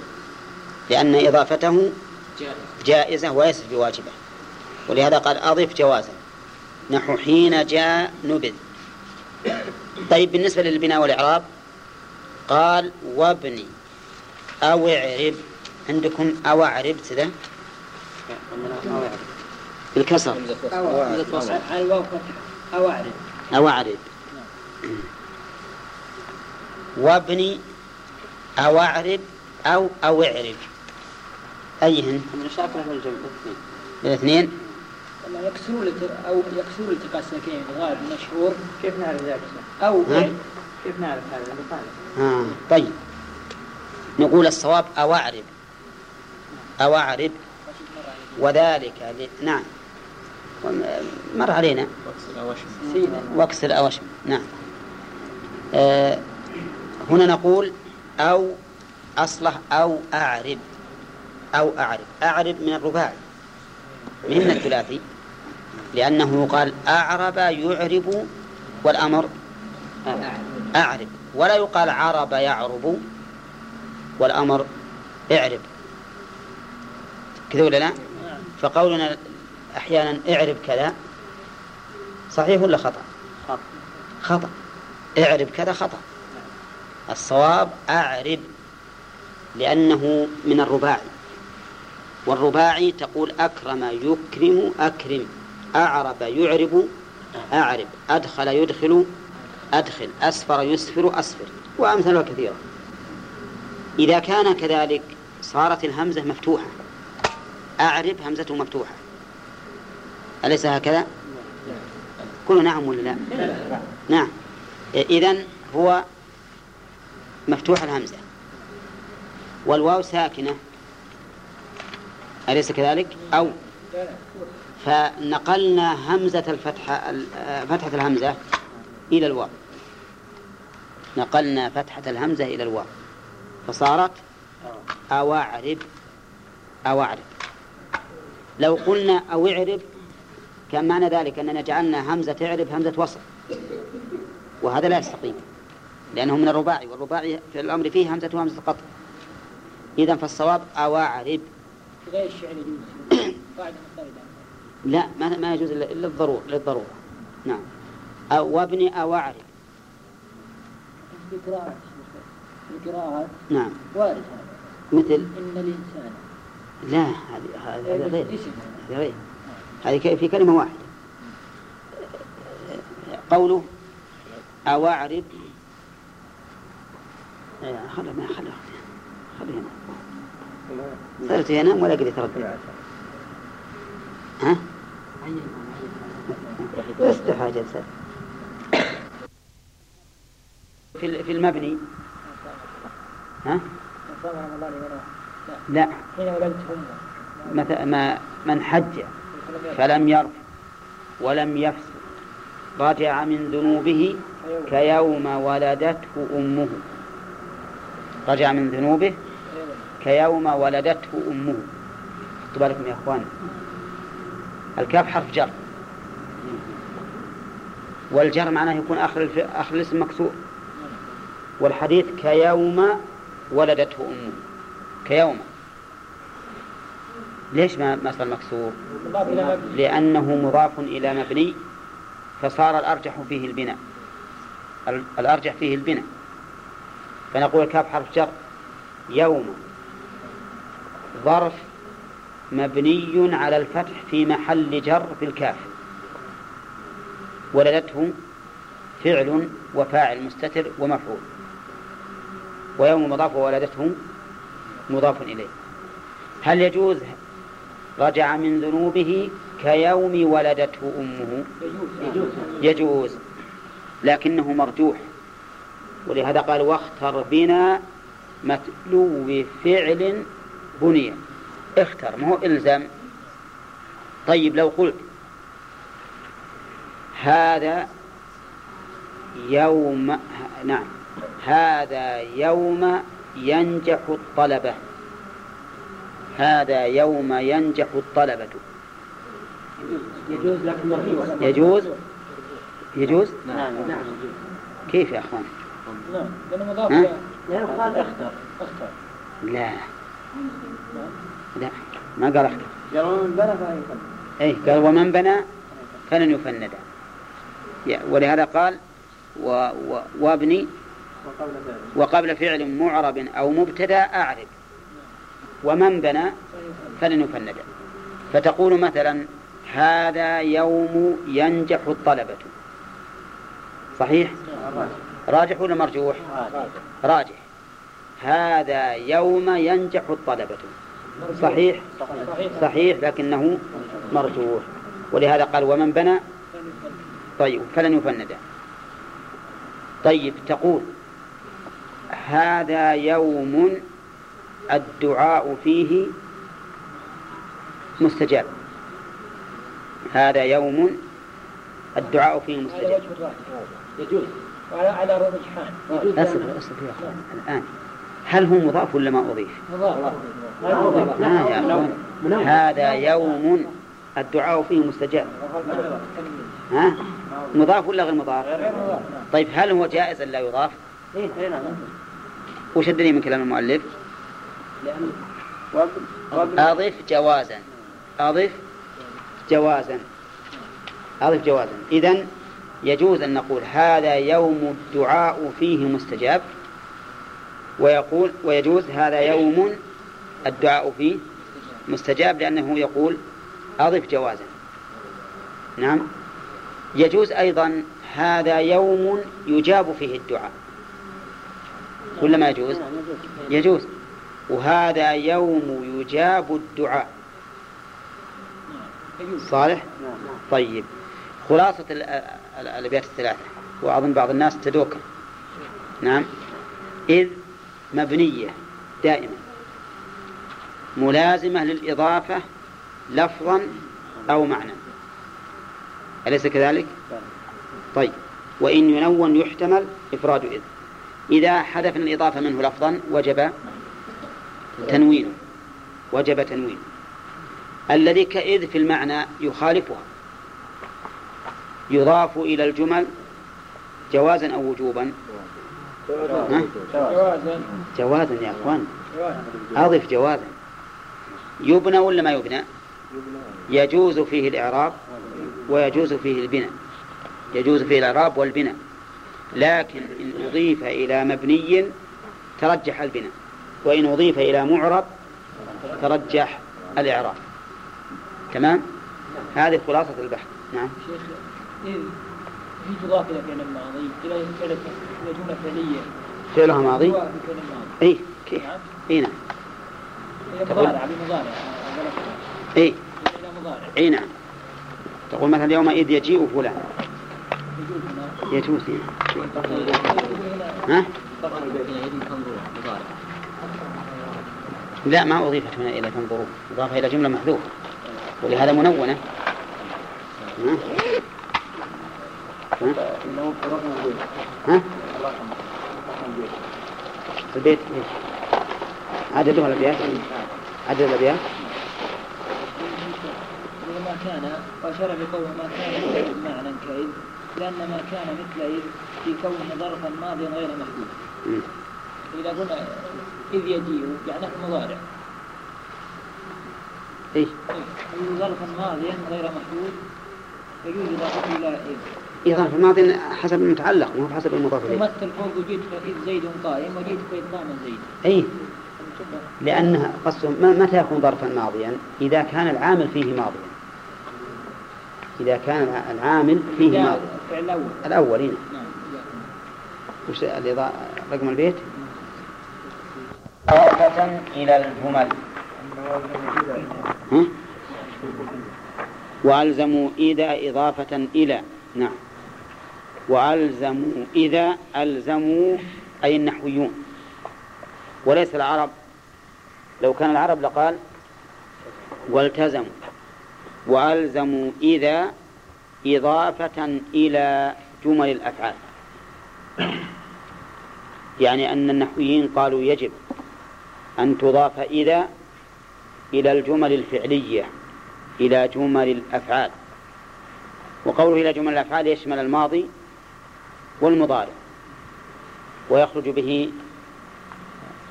لأن إضافته جائزة وليست بواجبة ولهذا قال أضف جوازا. نحو حين جاء نبذ. طيب بالنسبة للبناء والإعراب قال وابني أو اعرب. عندكم أو اعرب كذا؟ بالكسر أو اعرب. وابني أو اعرب أو أو اعرب أيهن؟ من شاكر أهل الجمع الاثنين الاثنين يكسرون أو يكسرون التقاء الساكنين الغالب المشهور كيف نعرف ذلك؟ أو؟ كيف نعرف هذا؟ آه. طيب. نقول الصواب أو اعرب أو اعرب وذلك ل... نعم. مر علينا. سينا. واكسر أوشم نعم. آه هنا نقول أو أصله أو أعرب أو أعرب. أعرب من الرباعي. من الثلاثي. لأنه يقال أعرب يعرب والأمر أعرب. ولا يقال عرب يعرب والأمر اعرب. كذا ولا لا؟ فقولنا أحيانا اعرب كذا صحيح ولا خطأ؟ خطأ. خطأ. اعرب كذا خطأ. الصواب أعرب لأنه من الرباعي والرباعي تقول أكرم يكرم أكرم أعرب يعرب أعرب أدخل يدخل أدخل أسفر يسفر أسفر وأمثالها كثيرة إذا كان كذلك صارت الهمزة مفتوحة أعرب همزته مفتوحة أليس هكذا؟ قولوا نعم ولا لا؟ نعم إذن هو مفتوح الهمزة. والواو ساكنة. أليس كذلك؟ أو فنقلنا همزة الفتحة فتحة الهمزة إلى الواو. نقلنا فتحة الهمزة إلى الواو. فصارت أو أعرب أو أعرب لو قلنا أو اعرب كان معنى ذلك أننا جعلنا همزة اعرب همزة وصل. وهذا لا يستقيم. لأنه من الرباعي والرباعي في الأمر فيه همزة وهمزة القطع إذا فالصواب أواعرب. غير الشعر يجوز قاعدة لا ما ما يجوز إلا للضرورة للضرورة. نعم. أو وابني أواعرب. بقراءة بقراءة نعم. وارد هذا مثل إن الإنسان لا هذه هذه غير. هذه غير. هذه في كلمة واحدة. قوله أواعرب. خلها ما خلها خلها هنا. صرت ينام ولا قدرت تردد ها؟ استحى جلسة في في المبني. ها؟ لا. حين ولدت أمه مثل ما من حج فلم يرف ولم يفسق رجع من ذنوبه كيوم ولدته أمه. رجع من ذنوبه كيوم ولدته أمه. خذوا بالكم يا أخوان. الكاف حرف جر. والجر معناه يكون آخر. آخر الاسم مكسور. والحديث كيوم ولدته أمه. كيوم. ليش ما ما صار مكسور؟ لأنه مضاف إلى مبني فصار الأرجح فيه البناء. ال- الأرجح فيه البناء. فنقول كاف حرف جر يوم. ظرف مبني على الفتح في محل جر بالكاف ولدته فعل وفاعل مستتر ومفعول. ويوم مضاف وولدته مضاف إليه. هل يجوز رجع من ذنوبه كيوم ولدته أمه؟ يجوز. يجوز. لكنه مرجوح. ولهذا قال واختر بنا متلو فعل بني. اختر ما هو إلزام. طيب لو قلت هذا يوم نعم هذا يوم ينجح الطلبة. هذا يوم ينجح الطلبة. يجوز يجوز؟ يجوز؟ نعم نعم كيف يا أخوان؟ نعم لأنه مضاف ها؟ إلى لأنه قال اختر اختر لا. لا. ما قال اختر قال من بنى فهيكل اي قال ومن بنى فلن يفندا يا- ولهذا قال و و وابني وقبل ذلك وقبل فعل معرب أو مبتدأ أعرب. ومن بنى فلن يفندا فتقول مثلا هذا يوم ينجح الطلبة. صحيح. راجح ولا مرجوح؟ راجح. هذا يوم ينجح الطلبة. صحيح؟ صحيح. صحيح لكنه مرجوح. ولهذا قال ومن بنى؟ طيب فلن يفندا طيب تقول هذا يوم الدعاء فيه مستجاب. هذا يوم الدعاء فيه مستجاب. يجوز. وعلى على رجحان أصبر أصبر يا أخوان الآن. هل هو مضاف ولا ما أضيف؟ مضاف. لا يا أخوان. هذا يوم الدعاء فيه مستجاب. ها؟ مضاف ولا غير مضاف؟ طيب هل هو جائز أن لا يضاف؟ اي نعم. وش الدليل من كلام المؤلف؟ أضف جوازا. أضف جوازا. أضف جوازا. إذن يجوز أن نقول هذا يوم الدعاء فيه مستجاب؟ ويقول ويجوز هذا يوم الدعاء فيه مستجاب لأنه يقول أضف جوازا. نعم. يجوز أيضا هذا يوم يجاب فيه الدعاء. ولا ما يجوز؟ يجوز. وهذا يوم يجاب الدعاء. صالح؟ طيب. خلاصة الأبيات الثلاثة. وأظن بعض الناس تدوك نعم. إذ مبنية دائما. ملازمة للإضافة لفظا أو معنى أليس كذلك؟ طيب. وإن ينون يحتمل إفراد إذ. إذا حذفنا الإضافة منه لفظا وجب تنوينه وجب تنوينه الذي كإذ في المعنى يخالفها. يضاف إلى الجمل جوازا أو وجوبا؟ جوازا. جوازا. يا أخوان. أضف جوازا. يبنى ولا ما يبنى؟ يجوز فيه الإعراب ويجوز فيه البناء. يجوز فيه الإعراب والبناء. لكن إن أضيف إلى مبني ترجح البناء. وإن أضيف إلى معرب ترجح الإعراب. تمام؟ هذه خلاصة البحث. نعم. إذ هي تضاف إلى فعل الماضي. إلى جملة فعلية. فعلها ماضي؟ أي كيف؟ نعم. أي نعم. إلى تقول- مضارع بمضارع مضارع. أي نعم تقول مثلا يومئذ يجيء فلان. يجوز هنا هنا ها؟ لا ما أضيفت هنا إلى تنظرون أضاف إلى جملة محذوفة. ولهذا منونة. ها؟ ها؟ ها؟ البيت ليش؟ عددها الأبيات عدد الأبيات ما كان وأشار بقوله ما كان معنى كإذ لأن ما كان مثل إذ في كونه ظرفا ماضيا غير محدود. إذا قلنا إذ يجيء يعني مضارع إيش؟ ظرفا ماضيا غير محدود يجوز إضافته إلى إذ إذا في الماضي حسب المتعلق مو حسب المضاف إليه. يمثل فوق جئت فإذ زيد قائم وجئت فإذ قام زيد. أي. لأنها قصدهم ما- متى يكون ظرفا ماضيا؟ إذا كان العامل فيه ماضيا إذا كان الع- العامل فيه ماضي. الفعل الأول. الأول هنا نعم. وش الإضاءة؟ رقم البيت؟ إضافة إلى الجمل. ها؟ وألزموا إذا إضافة إلى. نعم. وألزموا إذا ألزموا أي النحويون. وليس العرب. لو كان العرب لقال والتزموا. وألزموا إذا إضافة إلى جمل الأفعال. يعني أن النحويين قالوا يجب أن تضاف إذا إلى الجمل الفعلية إلى جمل الأفعال. وقوله إلى جمل الأفعال يشمل الماضي والمضارع. ويخرج به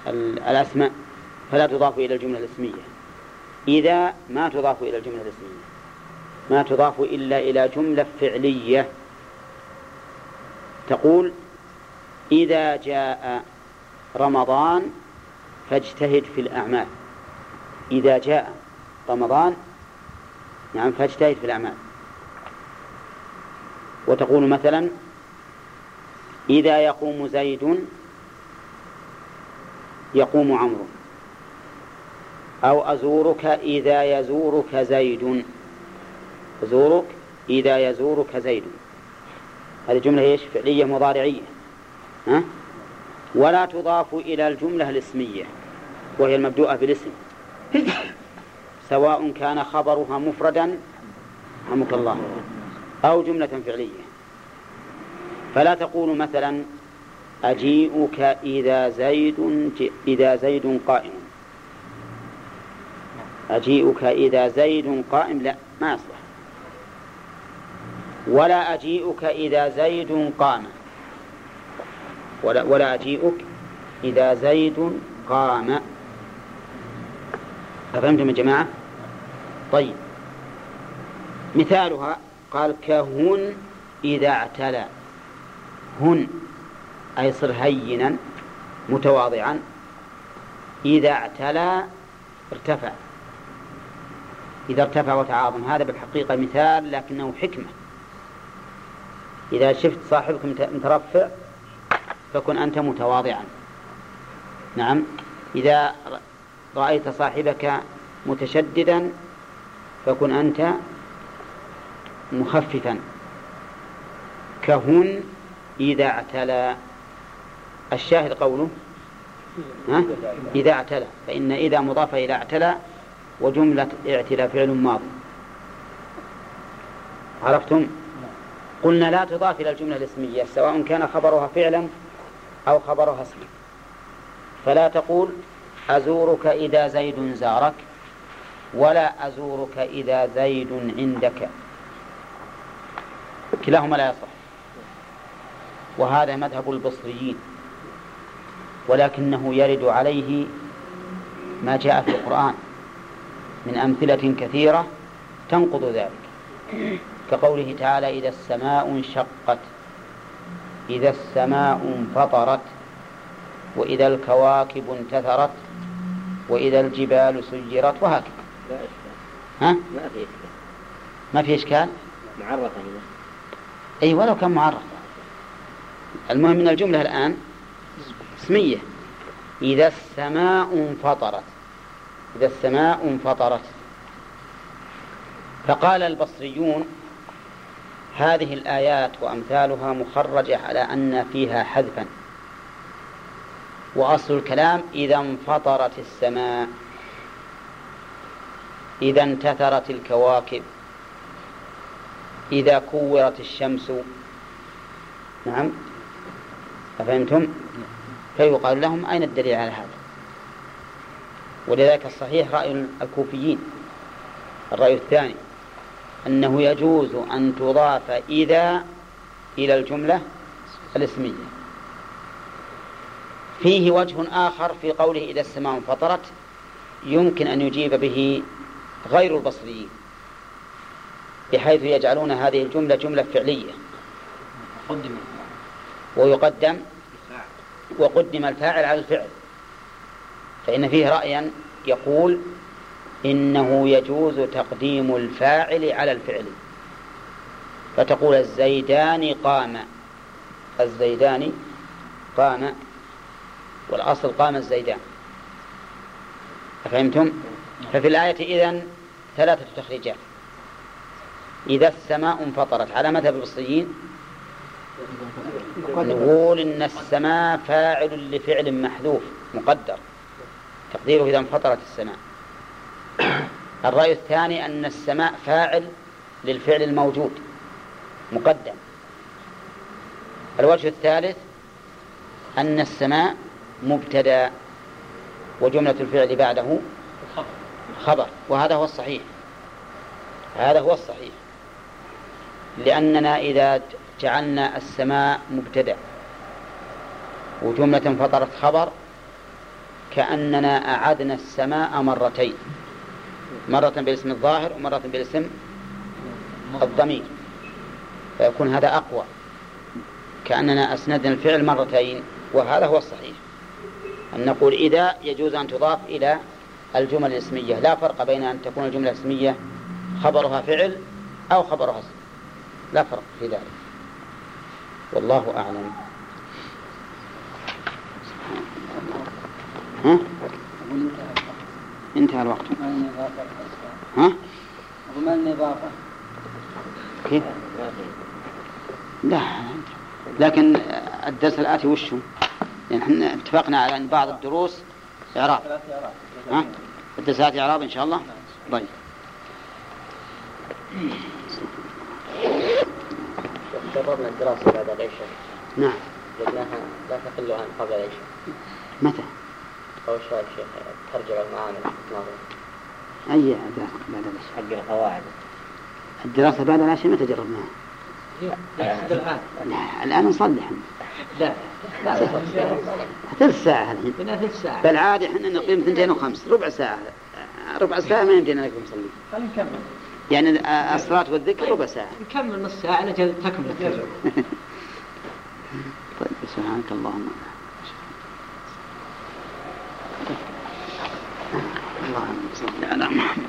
ال- الأسماء فلا تضاف إلى الجملة الاسمية. إذا ما تضاف إلى الجملة الاسمية. ما تضاف إلا إلى جملة فعلية. تقول إذا جاء رمضان فاجتهد في الأعمال. إذا جاء رمضان نعم فاجتهد في الأعمال. وتقول مثلا إذا يقوم زيد يقوم عمرو. أو أزورك إذا يزورك زيد. أزورك إذا يزورك زيد. هذه جملة إيش؟ فعلية مضارعية. ها؟ ولا تضاف إلى الجملة الاسمية وهي المبدوءة بالاسم سواء كان خبرها مفردا رحمك الله أو جملة فعلية. فلا تقول مثلا أجيئك إذا زيد إذا زيد قائم. أجيئك إذا زيد قائم لا ما يصلح. ولا أجيئك إذا زيد قام. ولا, ولا أجيئك إذا زيد قام. أفهمتم يا جماعة؟ طيب. مثالها قال كهن إذا اعتلى. هن أي صر هينا متواضعا إذا اعتلى ارتفع. إذا ارتفع وتعاظم. هذا بالحقيقة مثال لكنه حكمة. إذا شفت صاحبك مت- مترفع فكن أنت متواضعا. نعم. إذا رأيت صاحبك متشددا فكن أنت مخففا. كهن إذا اعتلى. الشاهد قوله؟ ها؟ إذا اعتلى. فإن إذا مضافة إلى اعتلى وجملة اعتلى فعل ماضي عرفتم؟ قلنا لا تضاف إلى الجملة الاسمية سواء كان خبرها فعلا أو خبرها اسما فلا تقول أزورك إذا زيد زارك ولا أزورك إذا زيد عندك. كلاهما لا يصح. وهذا مذهب البصريين ولكنه يرد عليه ما جاء في القرآن من أمثلة كثيرة تنقض ذلك. كقوله تعالى إذا السماء انشقت إذا السماء انفطرت وإذا الكواكب انتثرت وإذا الجبال سيرت وهكذا. ها؟ ما في إشكال. ما في إشكال؟ معرفة أي ولو كان معرف المهم من الجملة الآن اسمية. إذا السماء انفطرت إذا السماء انفطرت. فقال البصريون هذه الآيات وأمثالها مخرجة على أن فيها حذفا. وأصل الكلام إذا انفطرت السماء إذا انتثرت الكواكب إذا كورت الشمس. نعم. أفهمتم؟ فيقال لهم أين الدليل على هذا؟ ولذلك الصحيح رأي الكوفيين الرأي الثاني أنه يجوز أن تضاف إذا إلى الجملة الاسمية فيه وجه آخر في قوله إذا السماء انفطرت يمكن أن يجيب به غير البصريين بحيث يجعلون هذه الجملة جملة فعلية قدم ويقدم وقدم الفاعل على الفعل. فإن فيه رأيا يقول إنه يجوز تقديم الفاعل على الفعل. فتقول الزيدان قام. الزيدان قام. والأصل قام الزيدان. أفهمتم؟ ففي الآية إذن ثلاثة تخريجات. إذا السماء انفطرت على مذهب البصريين نقول إن السماء فاعل لفعل محذوف مقدر. تقديره إذا انفطرت السماء. الرأي الثاني أن السماء فاعل للفعل الموجود مقدم. الوجه الثالث أن السماء مبتدأ وجملة الفعل بعده خبر وهذا هو الصحيح. هذا هو الصحيح. لأننا إذا جعلنا السماء مبتدأ. وجملة فطرت خبر كأننا أعدنا السماء مرتين. مرة بالاسم الظاهر ومرة بالاسم الضمير. فيكون هذا أقوى. كأننا أسندنا الفعل مرتين وهذا هو الصحيح. أن نقول إذا يجوز أن تضاف إلى الجمل الاسمية. لا فرق بين أن تكون الجملة الاسمية خبرها فعل أو خبرها اسم. لا فرق في ذلك. والله أعلم ها؟ انتهى الوقت ها؟ وما النظافة كيف؟ لا لكن الدرس الآتي وش هو؟ يعني إحنا اتفقنا على أن بعض الدروس إعراب ها؟ الدرس الآتي إعراب إن شاء الله؟ طيب جربنا الدراسة بعد العشاء. نعم. وجدناها لا تقل عن قبل العشاء. متى؟ أول شيء الشيخ ترجع المعامل ناظر أي دراسة بعد العشاء؟ حق القواعد. الدراسة بعد العشاء متى جربناها؟ الآن لا الآن نصلح لا ثلث ساعة الحين. ثلث ساعة. بل عادي إحنا نقيم ثنتين وخمس. ربع ساعة. ربع ساعة ما يمدينا نقوم نصلي. خلينا نكمل. يعني الصلاة والذكر ربع ساعة. نكمل نص ساعة لجل تكمل الترجمة طيب سبحانك اللهم. اللهم صل على محمد.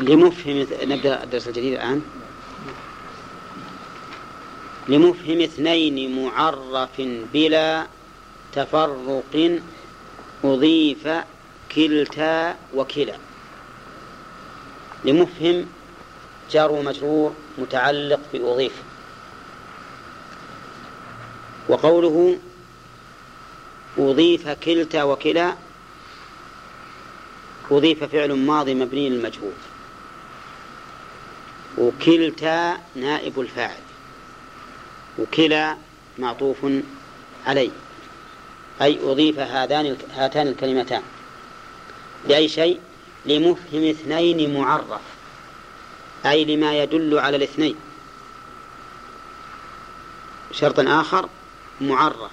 لمفهم نبدأ الدرس الجديد الآن. لمفهم اثنين معرف بلا تفرق أضيف كلتا وكلا. لمفهم جار ومجرور متعلق بأضيف. وقوله أضيف كلتا وكلا أضيف فعل ماضي مبني للمجهول. وكلتا نائب الفاعل. وكلا معطوف عليه. أي أضيف هذان هاتان الكلمتان. لأي شيء؟ لمفهم اثنين معرف. أي لما يدل على الاثنين. شرط آخر معرف.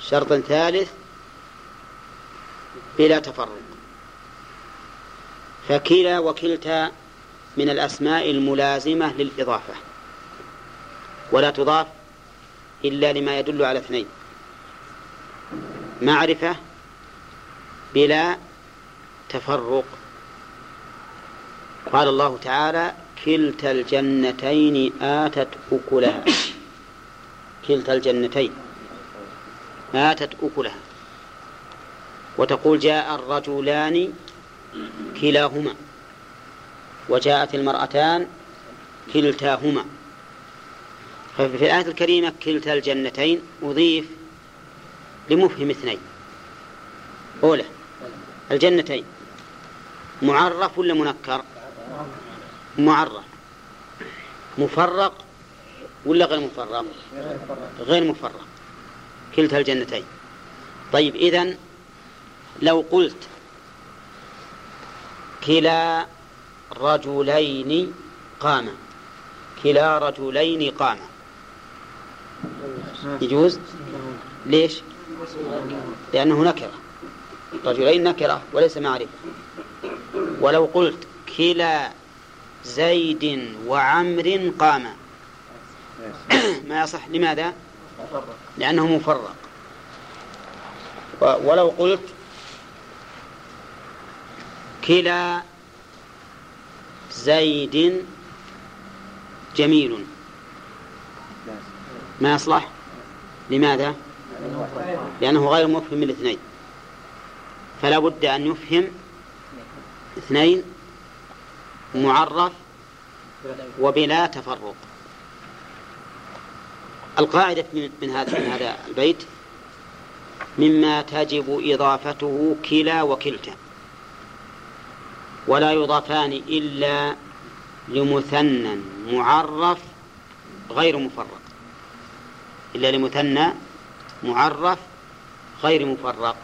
شرط ثالث بلا تفرق. فكلا وكلتا من الأسماء الملازمة للإضافة. ولا تضاف إلا لما يدل على اثنين. معرفة بلا تفرق. قال الله تعالى كلتا الجنتين آتت أكلها. كلتا الجنتين آتت أكلها. وتقول جاء الرجلان كلاهما. وجاءت المرأتان كلتاهما. ففي الآية الكريمة كلتا الجنتين أضيف لمفهم اثنين. أولى الجنتين. معرف ولا منكر؟ معرف. مفرق ولا غير مفرق؟ غير مفرق. كلتا الجنتين. طيب إذن لو قلت كلا رجلين قام كلا رجلين قام يجوز؟ ليش؟ لأنه نكرة. رجلين نكرة وليس معرفة. ولو قلت كلا زيد وعمر قام ما يصح لماذا؟ لأنه مفرق. ولو قلت كلا زيد جميل. ما يصلح؟ لماذا؟ لأنه غير مفهم من الاثنين. فلا بد أن يفهم اثنين معرف وبلا تفرق. القاعدة من هذا من هذا البيت مما تجب إضافته كلا وكلتا ولا يضافان إلا لمثنى معرف غير مفرق. إلا لمثنى معرف غير مفرق.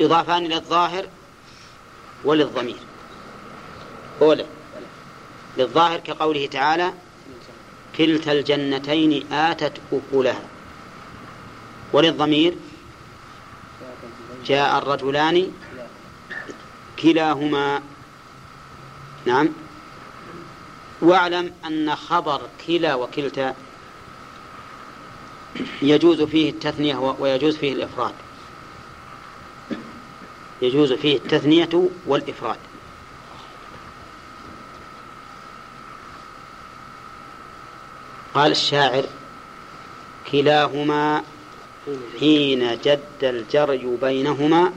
يضافان للظاهر وللضمير. أولى للظاهر كقوله تعالى كلتا الجنتين آتت أكلها. وللضمير جاء الرجلان كلاهما. نعم. واعلم أن خبر كلا وكلتا يجوز فيه التثنية ويجوز فيه الإفراد. يجوز فيه التثنية والإفراد. قال الشاعر كلاهما حين جد الجري بينهما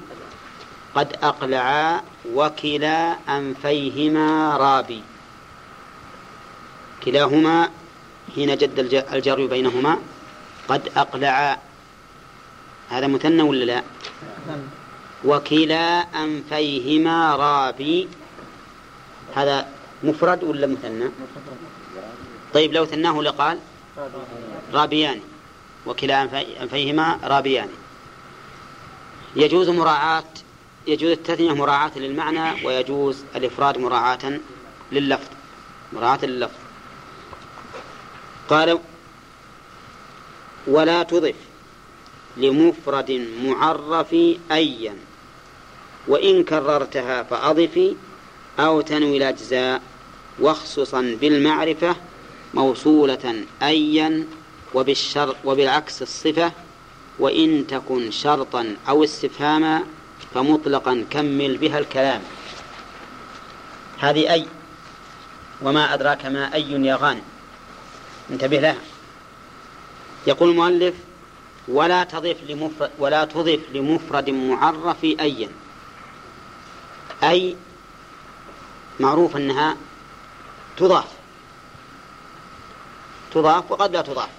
قد أقلعا وكلا أنفيهما رابي. كلاهما حين جد الجري بينهما قد أقلعا. هذا مثنى ولا لا؟ وكلا أنفيهما رابي هذا مفرد ولا مثنى؟ طيب لو ثناه لقال رابيان. وكلا أنفيهما رابيان. يجوز مراعاة يجوز التثنية مراعاة للمعنى ويجوز الإفراد مراعاة لللفظ. مراعاة لللفظ. قال ولا تضف لمفرد معرف أيا. وإن كررتها فأضفي أو تنوي الأجزاء واخصصا بالمعرفة موصولة أيا وبالشر وبالعكس الصفة وإن تكن شرطا أو استفهاما فمطلقا كمل بها الكلام. هذه أي؟ وما أدراك ما أي يا غانم؟ انتبه لها. يقول المؤلف ولا تضف لمفرد ولا تضف لمفرد معرف أيا. أي معروف أنها تضاف. تضاف وقد لا تضاف.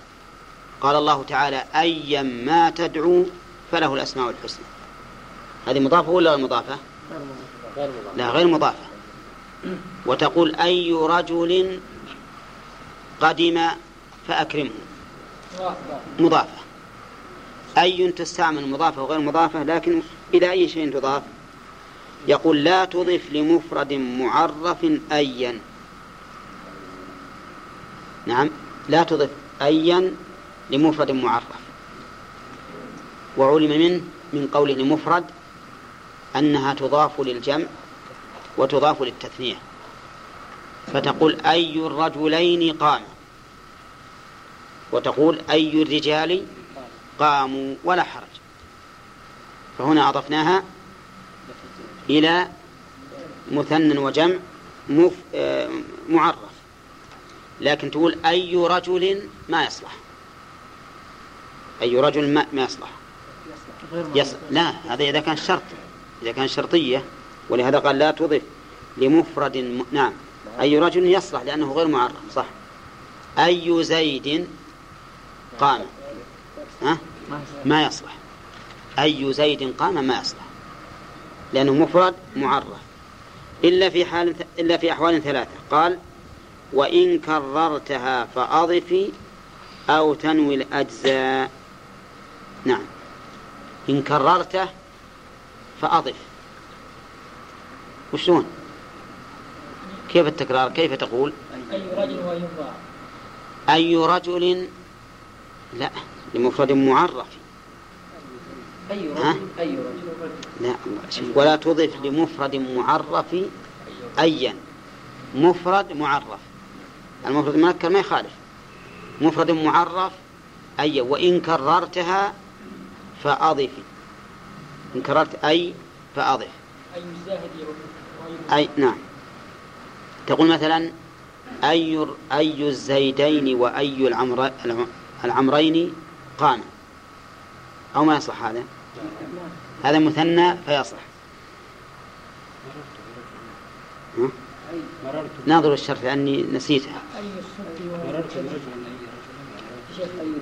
قال الله تعالى أيا ما تدعو فله الأسماء الحسنى. هذه مضافة ولا غير مضافة؟ لا غير مضافة. وتقول أي رجل قدم فأكرمه. مضافة. أي تستعمل مضافة وغير مضافة لكن إلى أي شيء تضاف؟ يقول لا تضف لمفرد معرف أيا. نعم لا تضف أيا لمفرد معرف. وعلم منه من قوله لمفرد أنها تضاف للجمع وتضاف للتثنية. فتقول أي الرجلين قام. وتقول أي الرجال قاموا ولا حرج. فهنا أضفناها إلى مثنى وجمع. آه، معرف. لكن تقول أي رجل ما يصلح. أي رجل ما, ما يصلح. يص... لا هذا إذا كان شرط. إذا كان شرطية. ولهذا قال لا تضف لمفرد م... نعم. أي رجل يصلح لأنه غير معرف صح. أي زيد قام. ها؟ ما يصلح. أي زيد قام ما يصلح. لأنه مفرد معرف إلا في حال إلا في أحوال ثلاثة. قال وإن كررتها فأضفي أو تنوي الأجزاء. نعم. إن كررته فأضف. وشلون؟ كيف التكرار؟ كيف تقول؟ أي رجل وينفع أي رجل؟ لا لمفرد معرف أي ها؟ رجل أي رجل لا ولا تضف لمفرد معرف أيا. مفرد معرف. المفرد المنكر ما يخالف. مفرد معرف أي وإن كررتها فأضفي إن كررت أي فأضف. أي أي نعم. تقول مثلا أي أي الزيدين وأي العمر العمرين قام. أو ما يصلح هذا؟ هذا مثنى فيصلح ها؟ ناظر الشرط لأني نسيتها أي الصدق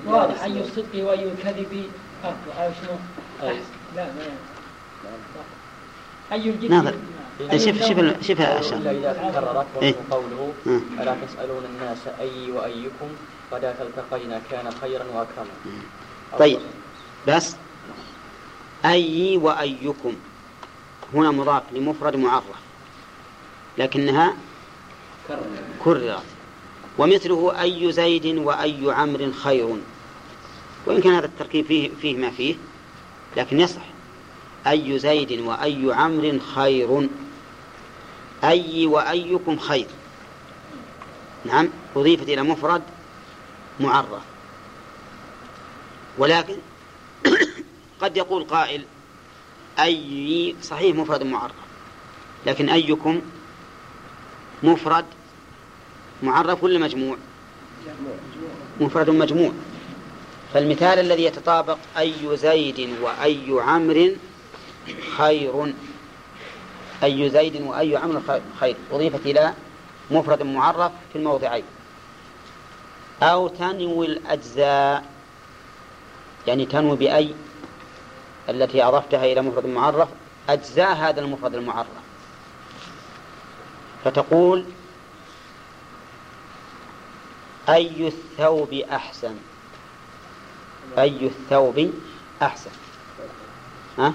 واضح أي الصدق وأي الكذب أفضل. لا ما أي الجد ناظر. شوف شوف. شوف الشرط إلا إذا تكررت إيه. قوله مم. ألا تسألون الناس أي وأيكم غدا التقينا كان خيرا وأكرما طيب بس أي وأيكم. هنا مضاف لمفرد معرف لكنها كررت ومثله أي زيد وأي عمرو خير. وإن كان هذا التركيب فيه, فيه ما فيه لكن يصح. أي زيد وأي عمرو خير. أي وأيكم خير. نعم أضيفت إلى مفرد معرف. ولكن قد يقول قائل أي صحيح مفرد معرف لكن أيكم مفرد معرف ولا مجموع؟ مفرد مجموع. فالمثال الذي يتطابق أي زيد وأي عمرو خير. أي زيد وأي عمرو خير. أضيفت إلى مفرد معرف في الموضعين. أو تنوي الأجزاء يعني تنوي بأي التي أضفتها إلى مفرد معرف أجزاء هذا المفرد المعرف. فتقول أي الثوب أحسن؟ أي الثوب أحسن؟ ها؟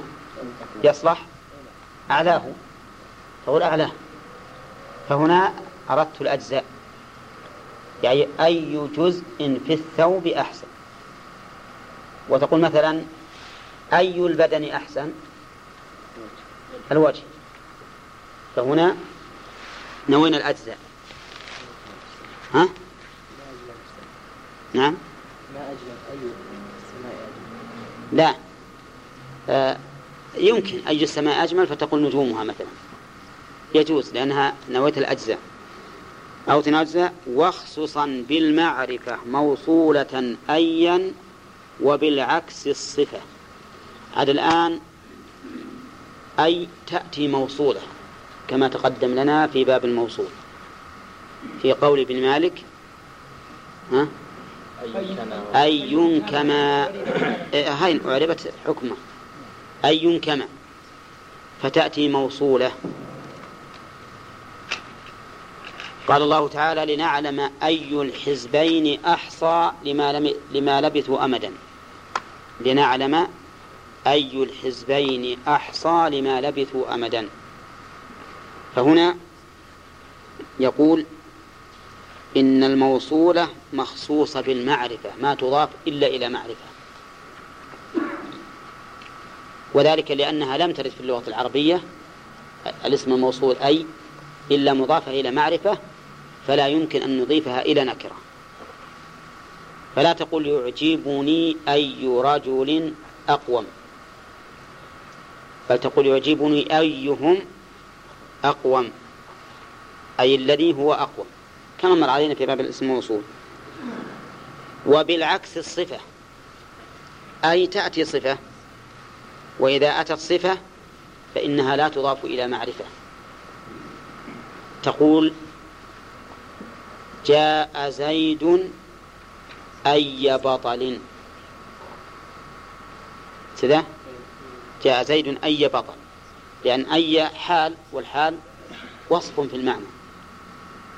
يصلح؟ أعلاه. تقول أعلاه. فهنا أردت الأجزاء. يعني أي جزء في الثوب أحسن؟ وتقول مثلا أي البدن أحسن؟ الوجه. فهنا نوينا الأجزاء. ها؟ نعم. لا. آه يمكن أي السماء أجمل فتقول نجومها مثلا. يجوز لأنها نويت الأجزاء. أو تنجزاء واخصصا بالمعرفة موصولة أيا وبالعكس الصفة. عاد الآن أي تأتي موصولة كما تقدم لنا في باب الموصول. في قول ابن مالك ها؟ أي كما إيه، هاي أعربت حكمه. أي كما فتأتي موصولة. قال الله تعالى لنعلم أي الحزبين أحصى لما, لم لما لبثوا أمدا. لنعلم أي الحزبين أحصى لما لبثوا أمدا. فهنا يقول إن الموصولة مخصوصة بالمعرفة ما تضاف إلا إلى معرفة. وذلك لأنها لم ترد في اللغة العربية الاسم الموصول أي إلا مضافة إلى معرفة فلا يمكن أن نضيفها إلى نكرة. فلا تقول يعجبني أي رجل أقوم. بل تقول يعجبني أيهم أقوم أي الذي هو أقوم. كما مر علينا في باب الاسم الموصول وبالعكس الصفة أي تأتي صفة وإذا أتت صفة فإنها لا تضاف إلى معرفة. تقول جاء زيد أي بطل. كذا جاء زيد أي بطل لأن أي حال والحال وصف في المعنى.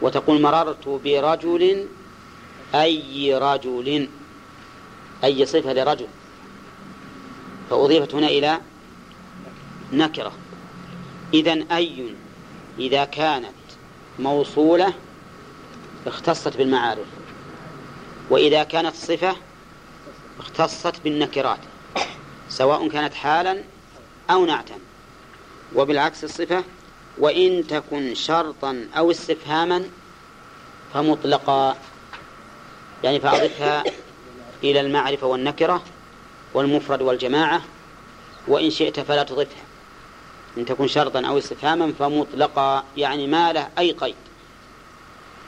وتقول مررت برجل أي رجل أي صفة لرجل. فأضيفت هنا إلى نكرة. إذا أي إذا كانت موصولة اختصت بالمعارف. وإذا كانت صفة اختصت بالنكرات. سواء كانت حالا أو نعتا وبالعكس الصفة وإن تكن شرطا أو استفهاما فمطلقا. يعني فأضفها إلى المعرفة والنكرة والمفرد والجماعة وإن شئت فلا تضفها. إن تكن شرطا أو استفهاما فمطلقا يعني ما له أي قيد.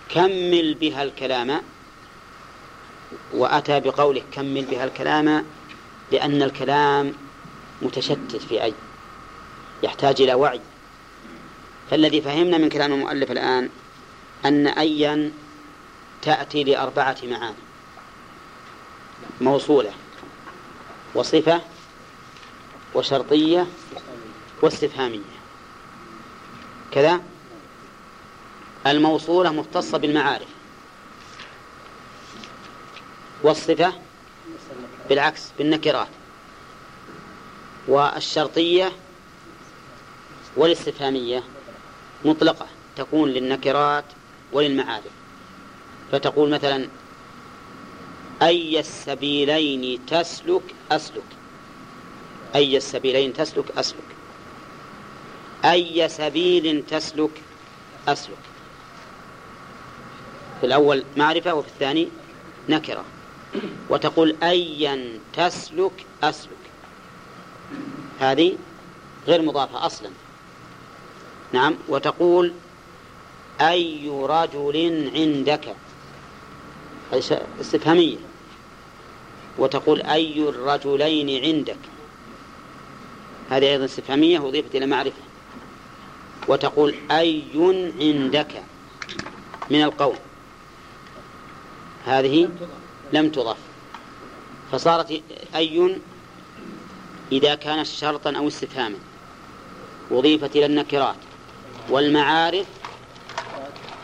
كمل بها الكلام وأتى بقوله كمل بها الكلام لأن الكلام متشتت في أي يحتاج إلى وعي. فالذي فهمنا من كلام المؤلف الآن أن أيا تأتي لأربعة معاني. موصولة وصفة وشرطية واستفهامية. كذا؟ الموصولة مختصة بالمعارف. والصفة بالعكس بالنكرات. والشرطية والاستفهامية مطلقة تكون للنكرات وللمعارف. فتقول مثلا أي السبيلين تسلك أسلك؟ أي السبيلين تسلك أسلك؟ أي سبيل تسلك أسلك؟ في الأول معرفة وفي الثاني نكرة. وتقول أيا تسلك أسلك. هذه غير مضافة أصلا. نعم وتقول أي رجل عندك هذه استفهامية. وتقول أي الرجلين عندك. هذه أيضا استفهامية وأضيفت إلى معرفة. وتقول أي عندك من القول هذه لم تضف فصارت أي إذا كانت شرطا أو استفهاما. أضيفت إلى النكرات. والمعارف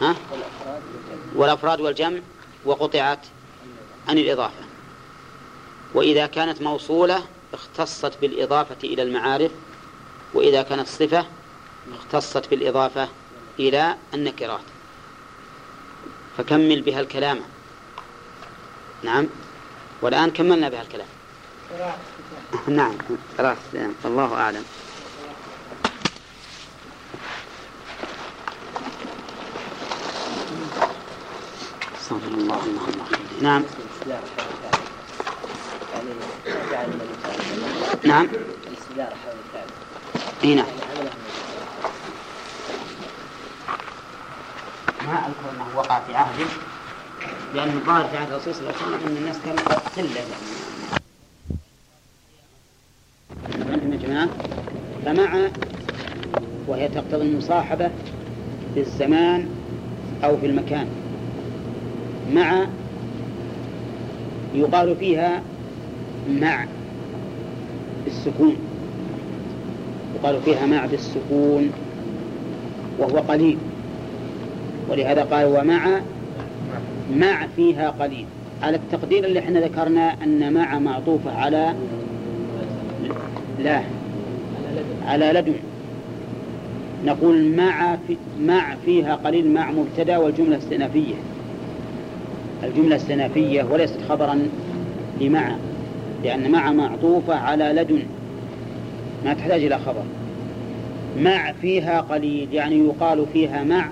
ها؟ والأفراد والجمع وقطعت عن الإضافة. وإذا كانت موصولة اختصت بالإضافة إلى المعارف. وإذا كانت صفة اختصت بالإضافة إلى النكرات. فكمل بها الكلام. نعم. والآن كملنا بها الكلام. نعم. راس الله أعلم. الله نعم. نعم. إي نعم. ما أذكر أنه وقع في عهده لأن الظاهر في عهد الرسول صلى الله عليه وسلم أن الناس كانوا قله يعني عندهم يا جماعة فمع وهي تقتضي المصاحبه في الزمان أو في المكان مع يقال فيها مع بالسكون يقال فيها مع بالسكون وهو قليل ولهذا قال ومع مع فيها قليل. على التقدير اللي إحنا ذكرنا أن مع معطوفة على لا على لدن. نقول مع في مع فيها قليل مع مبتدأ والجملة استئنافية الجملة استنافية وليست خبرا لمع لأن مع معطوفة على لدن ما تحتاج إلى خبر. مع فيها قليل يعني يقال فيها مع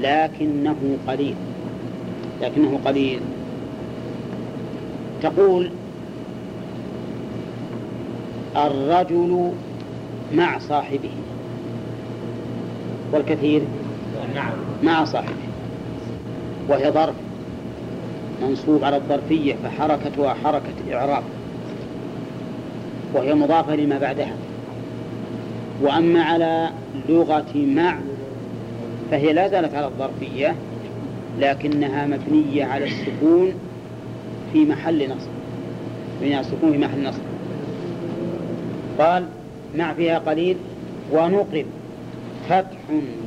لكنه قليل. لكنه قليل. تقول الرجل مع صاحبه. والكثير؟ مع صاحبه. وهي ظرف منصوب على الظرفية فحركتها حركة إعراب. وهي مضافة لما بعدها. وأما على لغة مع فهي لا زالت على الظرفية لكنها مبنية على السكون في محل نصب. مبنية على السكون في محل نصب. قال مع فيها قليل ونقل فتح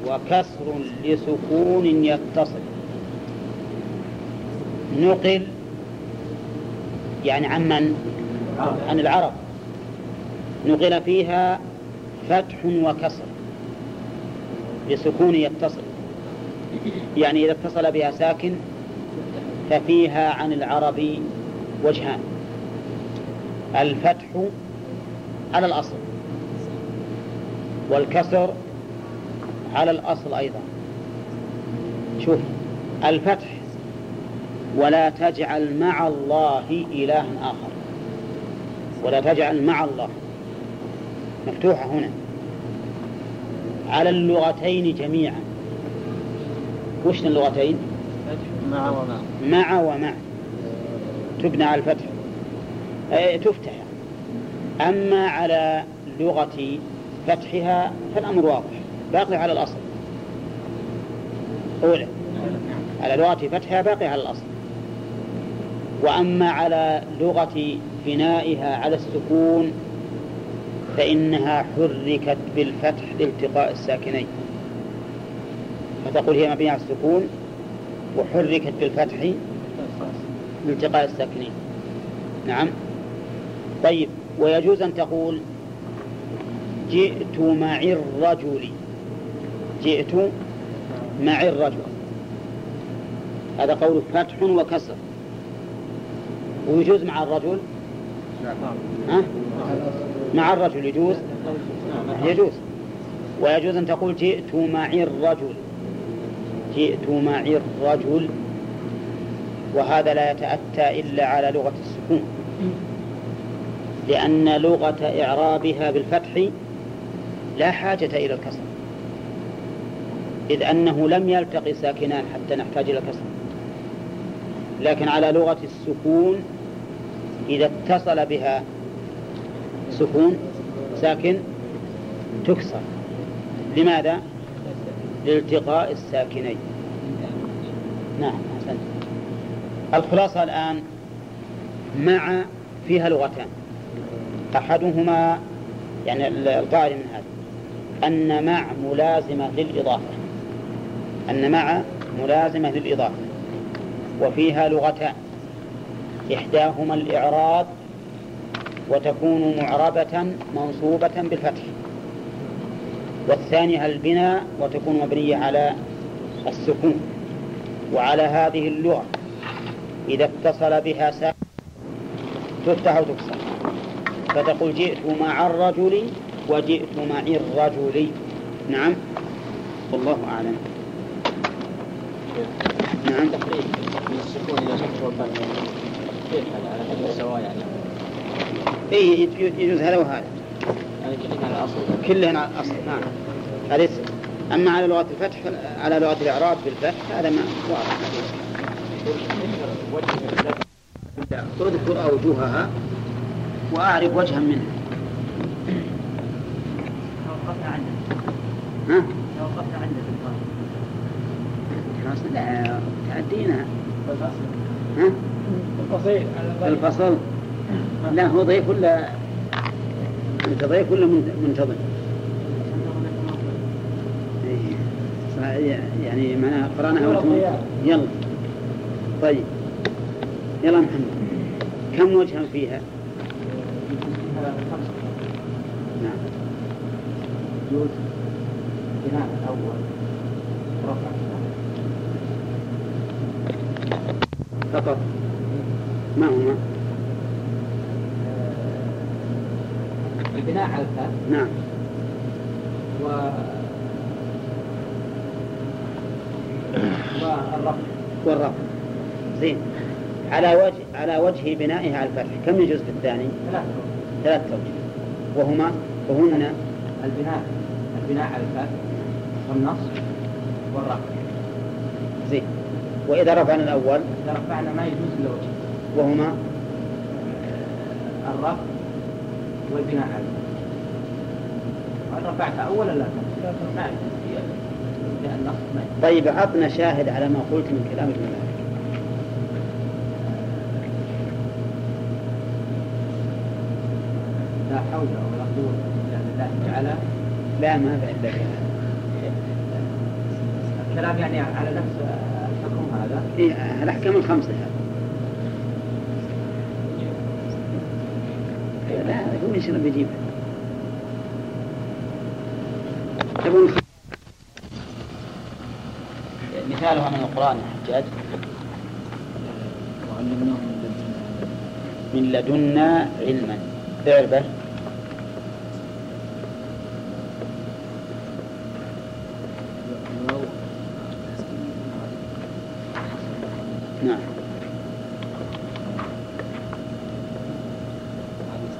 وكسر لسكون يتصل نقل يعني عن من؟ عن العرب. نقل فيها فتح وكسر لسكون يتصل يعني إذا اتصل بها ساكن ففيها عن العرب وجهان. الفتح على الأصل والكسر على الأصل أيضا. شوف الفتح ولا تجعل مع الله إلها آخر. ولا تجعل مع الله. مفتوحة هنا. على اللغتين جميعا. وش اللغتين؟ مع ومع مع. ومع تبنى على الفتح. أي تفتح. أما على لغة فتحها فالأمر واضح. باقي على الأصل. أولى على لغة فتحها باقي على الأصل. وأما على لغة بنائها على السكون فإنها حركت بالفتح لالتقاء الساكنين. فتقول هي مبنية على السكون وحركت بالفتح لالتقاء الساكنين. نعم. طيب ويجوز أن تقول جئت مع الرجل. جئت مع الرجل. هذا قول فتح وكسر. ويجوز مع الرجل؟ ها؟ مع الرجل يجوز؟ يجوز. ويجوز أن تقول جئت معي الرجل. جئت معي الرجل. وهذا لا يتأتى إلا على لغة السكون. لأن لغة إعرابها بالفتح لا حاجة إلى الكسر. إذ أنه لم يلتقي ساكنان حتى نحتاج إلى الكسر لكن على لغة السكون إذا اتصل بها سكون ساكن تكسر. لماذا؟ لالتقاء الساكنين. نعم أحسنت. الخلاصة الآن مع فيها لغتان. أحدهما يعني القائل من هذا أن مع ملازمة للإضافة. أن مع ملازمة للإضافة وفيها لغتان إحداهما الإعراب وتكون معربة منصوبة بالفتح والثانية البناء وتكون مبنية على السكون وعلى هذه اللغة إذا اتصل بها ساكن تفتح وتكسر فتقول جئت مع الرجل وجئت معي الرجل. نعم. والله أعلم. نعم من السكون فتح والفتح كيف هذا على حد السواء يعني إيه يجوز هذا وهذا. يعني كلنا على الأصل كلهن على الأصل. نعم. أما على لغة الفتح على لغة الإعراب بالفتح هذا ما واضح. اذكر أوجهها وأعرف وجها منها. توقفنا عنده ها؟ توقفنا عنده في القرآن. خلاص لا تعدينا. ها؟ الفصيل الفصل. لا هو ضيف ولا أنت ضيف ولا من- منتظم؟ إيه. يعني معناها قرأناها وأنتم يلا طيب. يلا محمد. كم وجها فيها؟ نعم. يجوز بناء الأول رفع. والخطر ما هما؟ البناء على الفاء نعم. و والرفع. والرفع. زين. على وجه على وجه بنائها على الفتح كم يجوز في الثاني؟ ثلاث ثلاث توجيه وهما؟ وهن؟ البناء. البناء على الفاء والنصب والرفع. وإذا رفعنا الأول إذا رفعنا ما يجوز إلا وهما؟ الرفع والبناء الفاء وإن رفعت أولا لا؟ ما طيب عطنا شاهد على ما قلت من كلام ابن مالك. لا حول ولا قوة إلا بالله تعالى. لا ما في عندك. الكلام يعني على نفس إيه الأحكام الخمسة هذه. لا هو إيش اللي بيجيبها تبون مثالها من القرآن يا حجاج. وعلمناه من لدنا من لدنا علما. اعرفه الواو نعم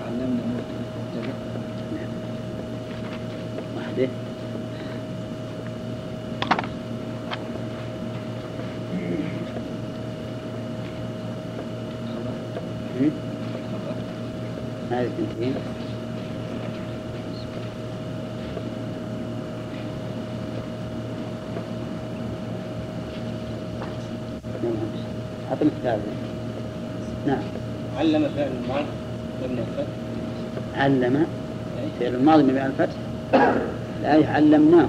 علمنا مبتدأ واحدة هم؟ هذه اثنتين نعم. أعطني كتاب نعم علم فعل الماضي مبني الفتح علم فعل الماضي مبني على الفتح الآية علمناه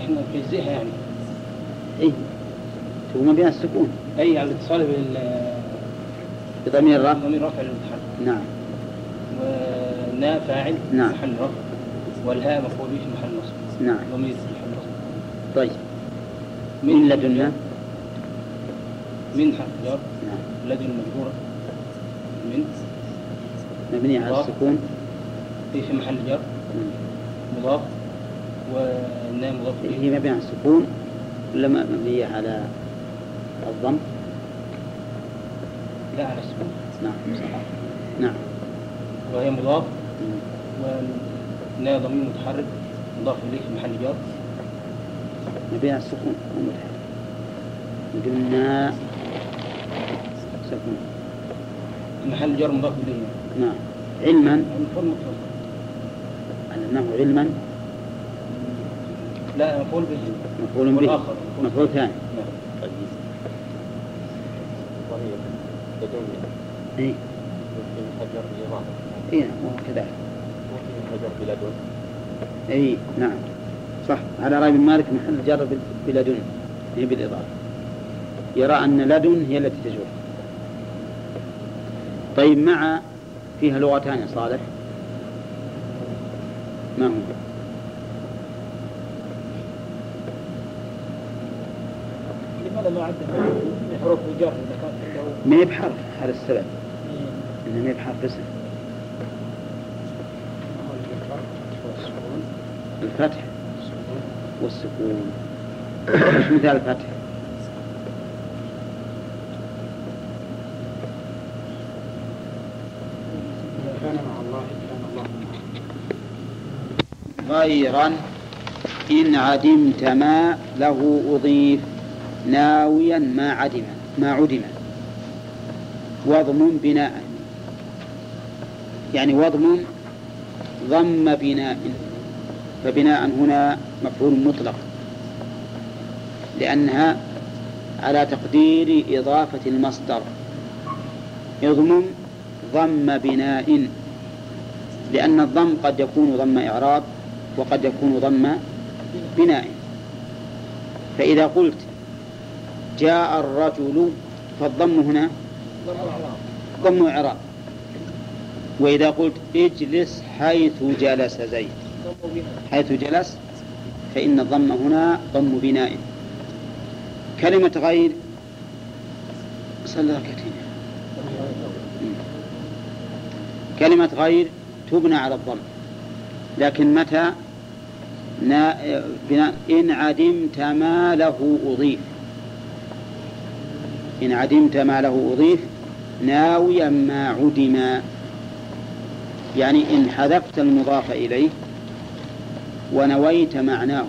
إحنا نجزئها يعني. إيه؟ هو مبني على السكون. اي على الاتصال بال بضمير الرفع ضمير رفع المتحرك نعم. والناء فاعل نعم. محل رفع. والهاء مفعول به في محل نصب. نعم. ضمير في محل نصب. طيب. من لدنا؟ من حرف جر نعم. لدن مجرورة. من. مبني على. السكون. هي في محل جر مم. مضاف. مضاف إليه هي مبنية على السكون ولا مبنية على الضم؟ لا على السكون. نعم نعم. وهي مضاف. مم. والناء ضمير متحرك. مضاف إليه في محل جر مبنية على السكون مو متحرك قلنا سكون. محل جر مضاف إليه. نعم. علما. علمناه علما. لا مفعول به. مفعول به. والآخر. مفعول ثاني. نعم. وهي اي بإضافة اي نعم وهو كذلك بلدن اي نعم. صح. على رأي ابن مالك محل جر بال- بلدن هي بالإضافة. يرى أن لدن هي التي تجر طيب مع فيها لغتان صالح. ما هو لماذا ما عد حروف الجر عنده ما هي بحرف هذا السبب. إنها ما هي بحرف اسم. الفتح والسكون. إيش مثال الفتح غيرا إن عدمت ما له أضيف ناويا ما عدم. ما عدم وضم بناء. يعني وضم ضم بناء. فبناء هنا مفعول مطلق. لأنها على تقدير إضافة المصدر. يضمم ضم بناء. لأن الضم قد يكون ضم إعراب وقد يكون ضم بناء. فإذا قلت جاء الرجل فالضم هنا ضم إعراب. وإذا قلت اجلس حيث جلس زيد. حيث جلس فإن الضم هنا ضم بناء. كلمة غير صلى ركعتين. كلمة غير تبنى على الضم. لكن متى؟ نا بناء. إن عدمت ما له أضيف. إن عدمت ما له أضيف ناويا ما عدم. يعني إن حذفت المضاف إليه ونويت معناه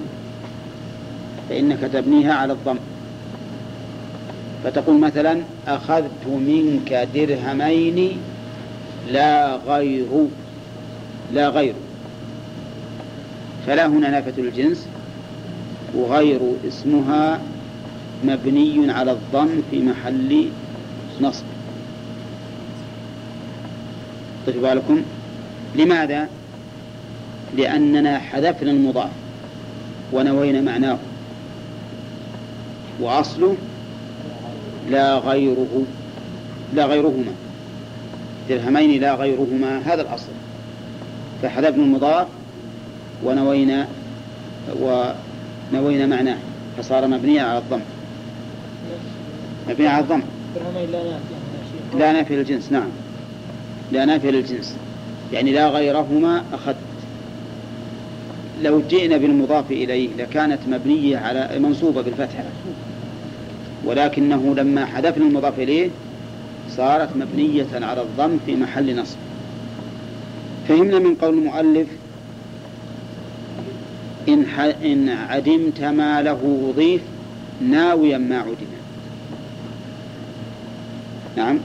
فإنك تبنيها على الضم. فتقول مثلا أخذت منك درهمين لا غير لا غير. فلا هنا نافة الجنس وغير اسمها مبني على الضم في محل نصب. طيب بالكم لماذا؟ لأننا حذفنا المضاف ونوينا معناه. وأصله لا غيره لا غيرهما. درهمين لا غيرهما هذا الأصل. فحذفنا المضاف ونوينا ونوينا معناه فصار مبنيا على الضم. مبني على الضم لا نافي للجنس نعم. لا نافي للجنس. يعني لا غيرهما أخذت لو جئنا بالمضاف إليه لكانت مبنية على منصوبة بالفتحة. ولكنه لما حذفنا المضاف إليه صارت مبنية على الضم في محل نصب. فهمنا من قول المؤلف إن, إن عدمت ما له أضيف ناويا ما عدم. نعم.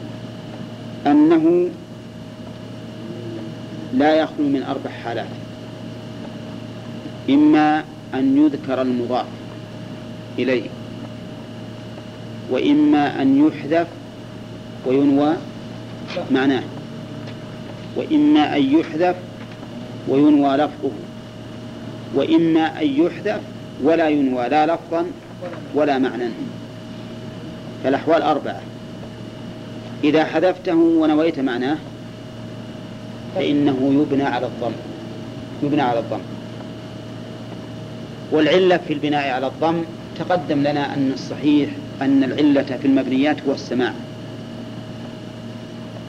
أنه لا يخلو من أربع حالات. إما أن يذكر المضاف إليه وإما أن يحذف وينوى معناه وإما أن يحذف وينوى لفظه وإما أن يحذف ولا ينوى لا لفظا ولا معنى فالأحوال أربعة. إذا حذفته ونويت معناه فإنه يبنى على الضم يبنى على الضم. والعلة في البناء على الضم تقدم لنا أن الصحيح أن العلة في المبنيات هو السماع.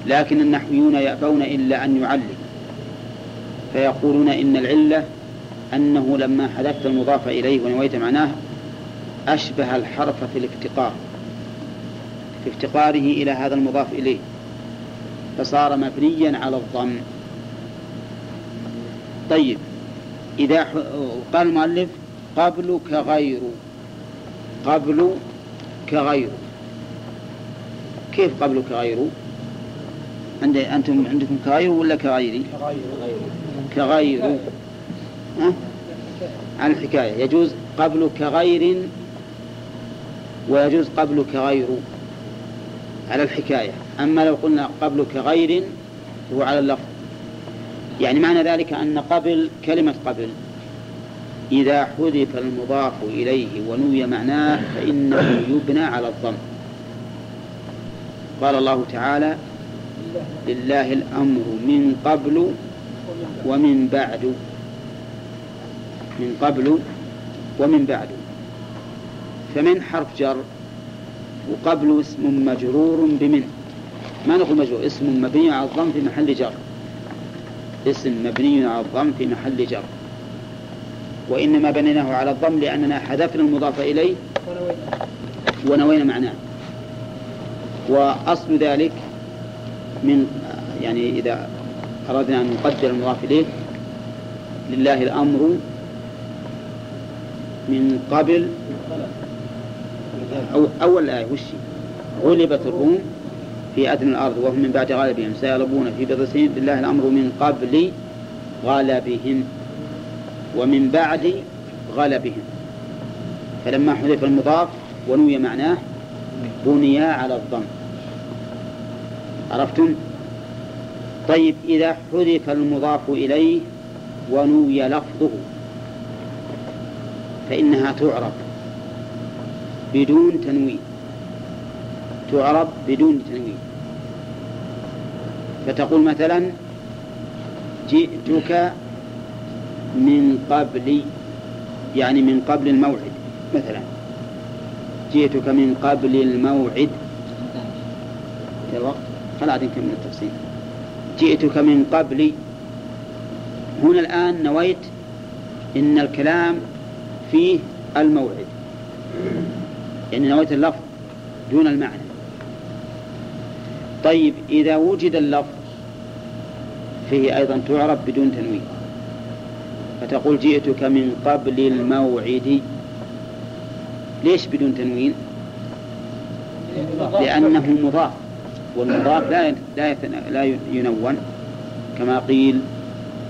لكن النحويون يأبون إلا أن يعلم فيقولون إن العلة أنه لما حذفت المضاف إليه ونويت معناه أشبه الحرف في الافتقار. في افتقاره إلى هذا المضاف إليه فصار مبنيا على الضم. طيب إذا قال المؤلف قبل كغير قبل كغير. كيف قبل كغير؟ عند أنتم عندكم كغير ولا كغيري؟ كغير. ها؟ عن الحكاية. يجوز قبل كغير ويجوز قبل كغير. على الحكاية. أما لو قلنا قبل كغير هو على اللفظ. يعني معنى ذلك أن قبل كلمة قبل. إذا حذف المضاف إليه ونوي معناه فإنه يبنى على الضم. قال الله تعالى لله الأمر من قبل ومن بعد. من قبل ومن بعد. فمن حرف جر؟ وقبل اسم مجرور بمن ما نقول مجرور اسم مبني على الضم في محل جر. اسم مبني على الضم في محل جر. وإنما بنيناه على الضم لأننا حذفنا المضاف إليه ونوينا معناه. وأصل ذلك من يعني إذا أردنا أن نقدر المضاف إليه لله الأمر من قبل أو أول آية وش غلبت الروم في أدنى الأرض وهم من بعد غالبهم سيغلبون في بضع سنين. لله الأمر من قبل غلبهم ومن بعد غلبهم. فلما حذف المضاف ونوي معناه بني على الضم. عرفتم؟ طيب إذا حذف المضاف إليه ونوي لفظه فإنها تعرب بدون تنوين. تعرب بدون تنوين. فتقول مثلا جئتك من قبل يعني من قبل الموعد مثلا. جئتك من قبل الموعد. يلا خل عاد نكمل التفصيل. جئتك من قبل. هنا الآن نويت إن الكلام فيه الموعد. يعني نويت اللفظ دون المعنى. طيب إذا وجد اللفظ فيه أيضا تعرب بدون تنوين فتقول جئتك من قبل الموعد ليش بدون تنوين؟ لأنه مضاف والمضاف لا لا لا ينون كما قيل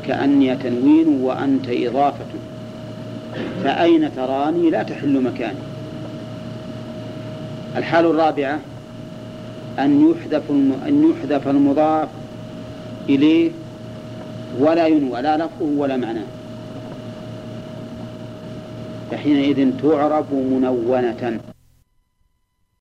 كأني تنوين وأنت إضافة. فأين تراني؟ لا تحل مكاني. الحال الرابعة أن يحذف أن يحذف المضاف إليه ولا ينوى لا لفظه ولا معناه. فحينئذ تعرب منونة.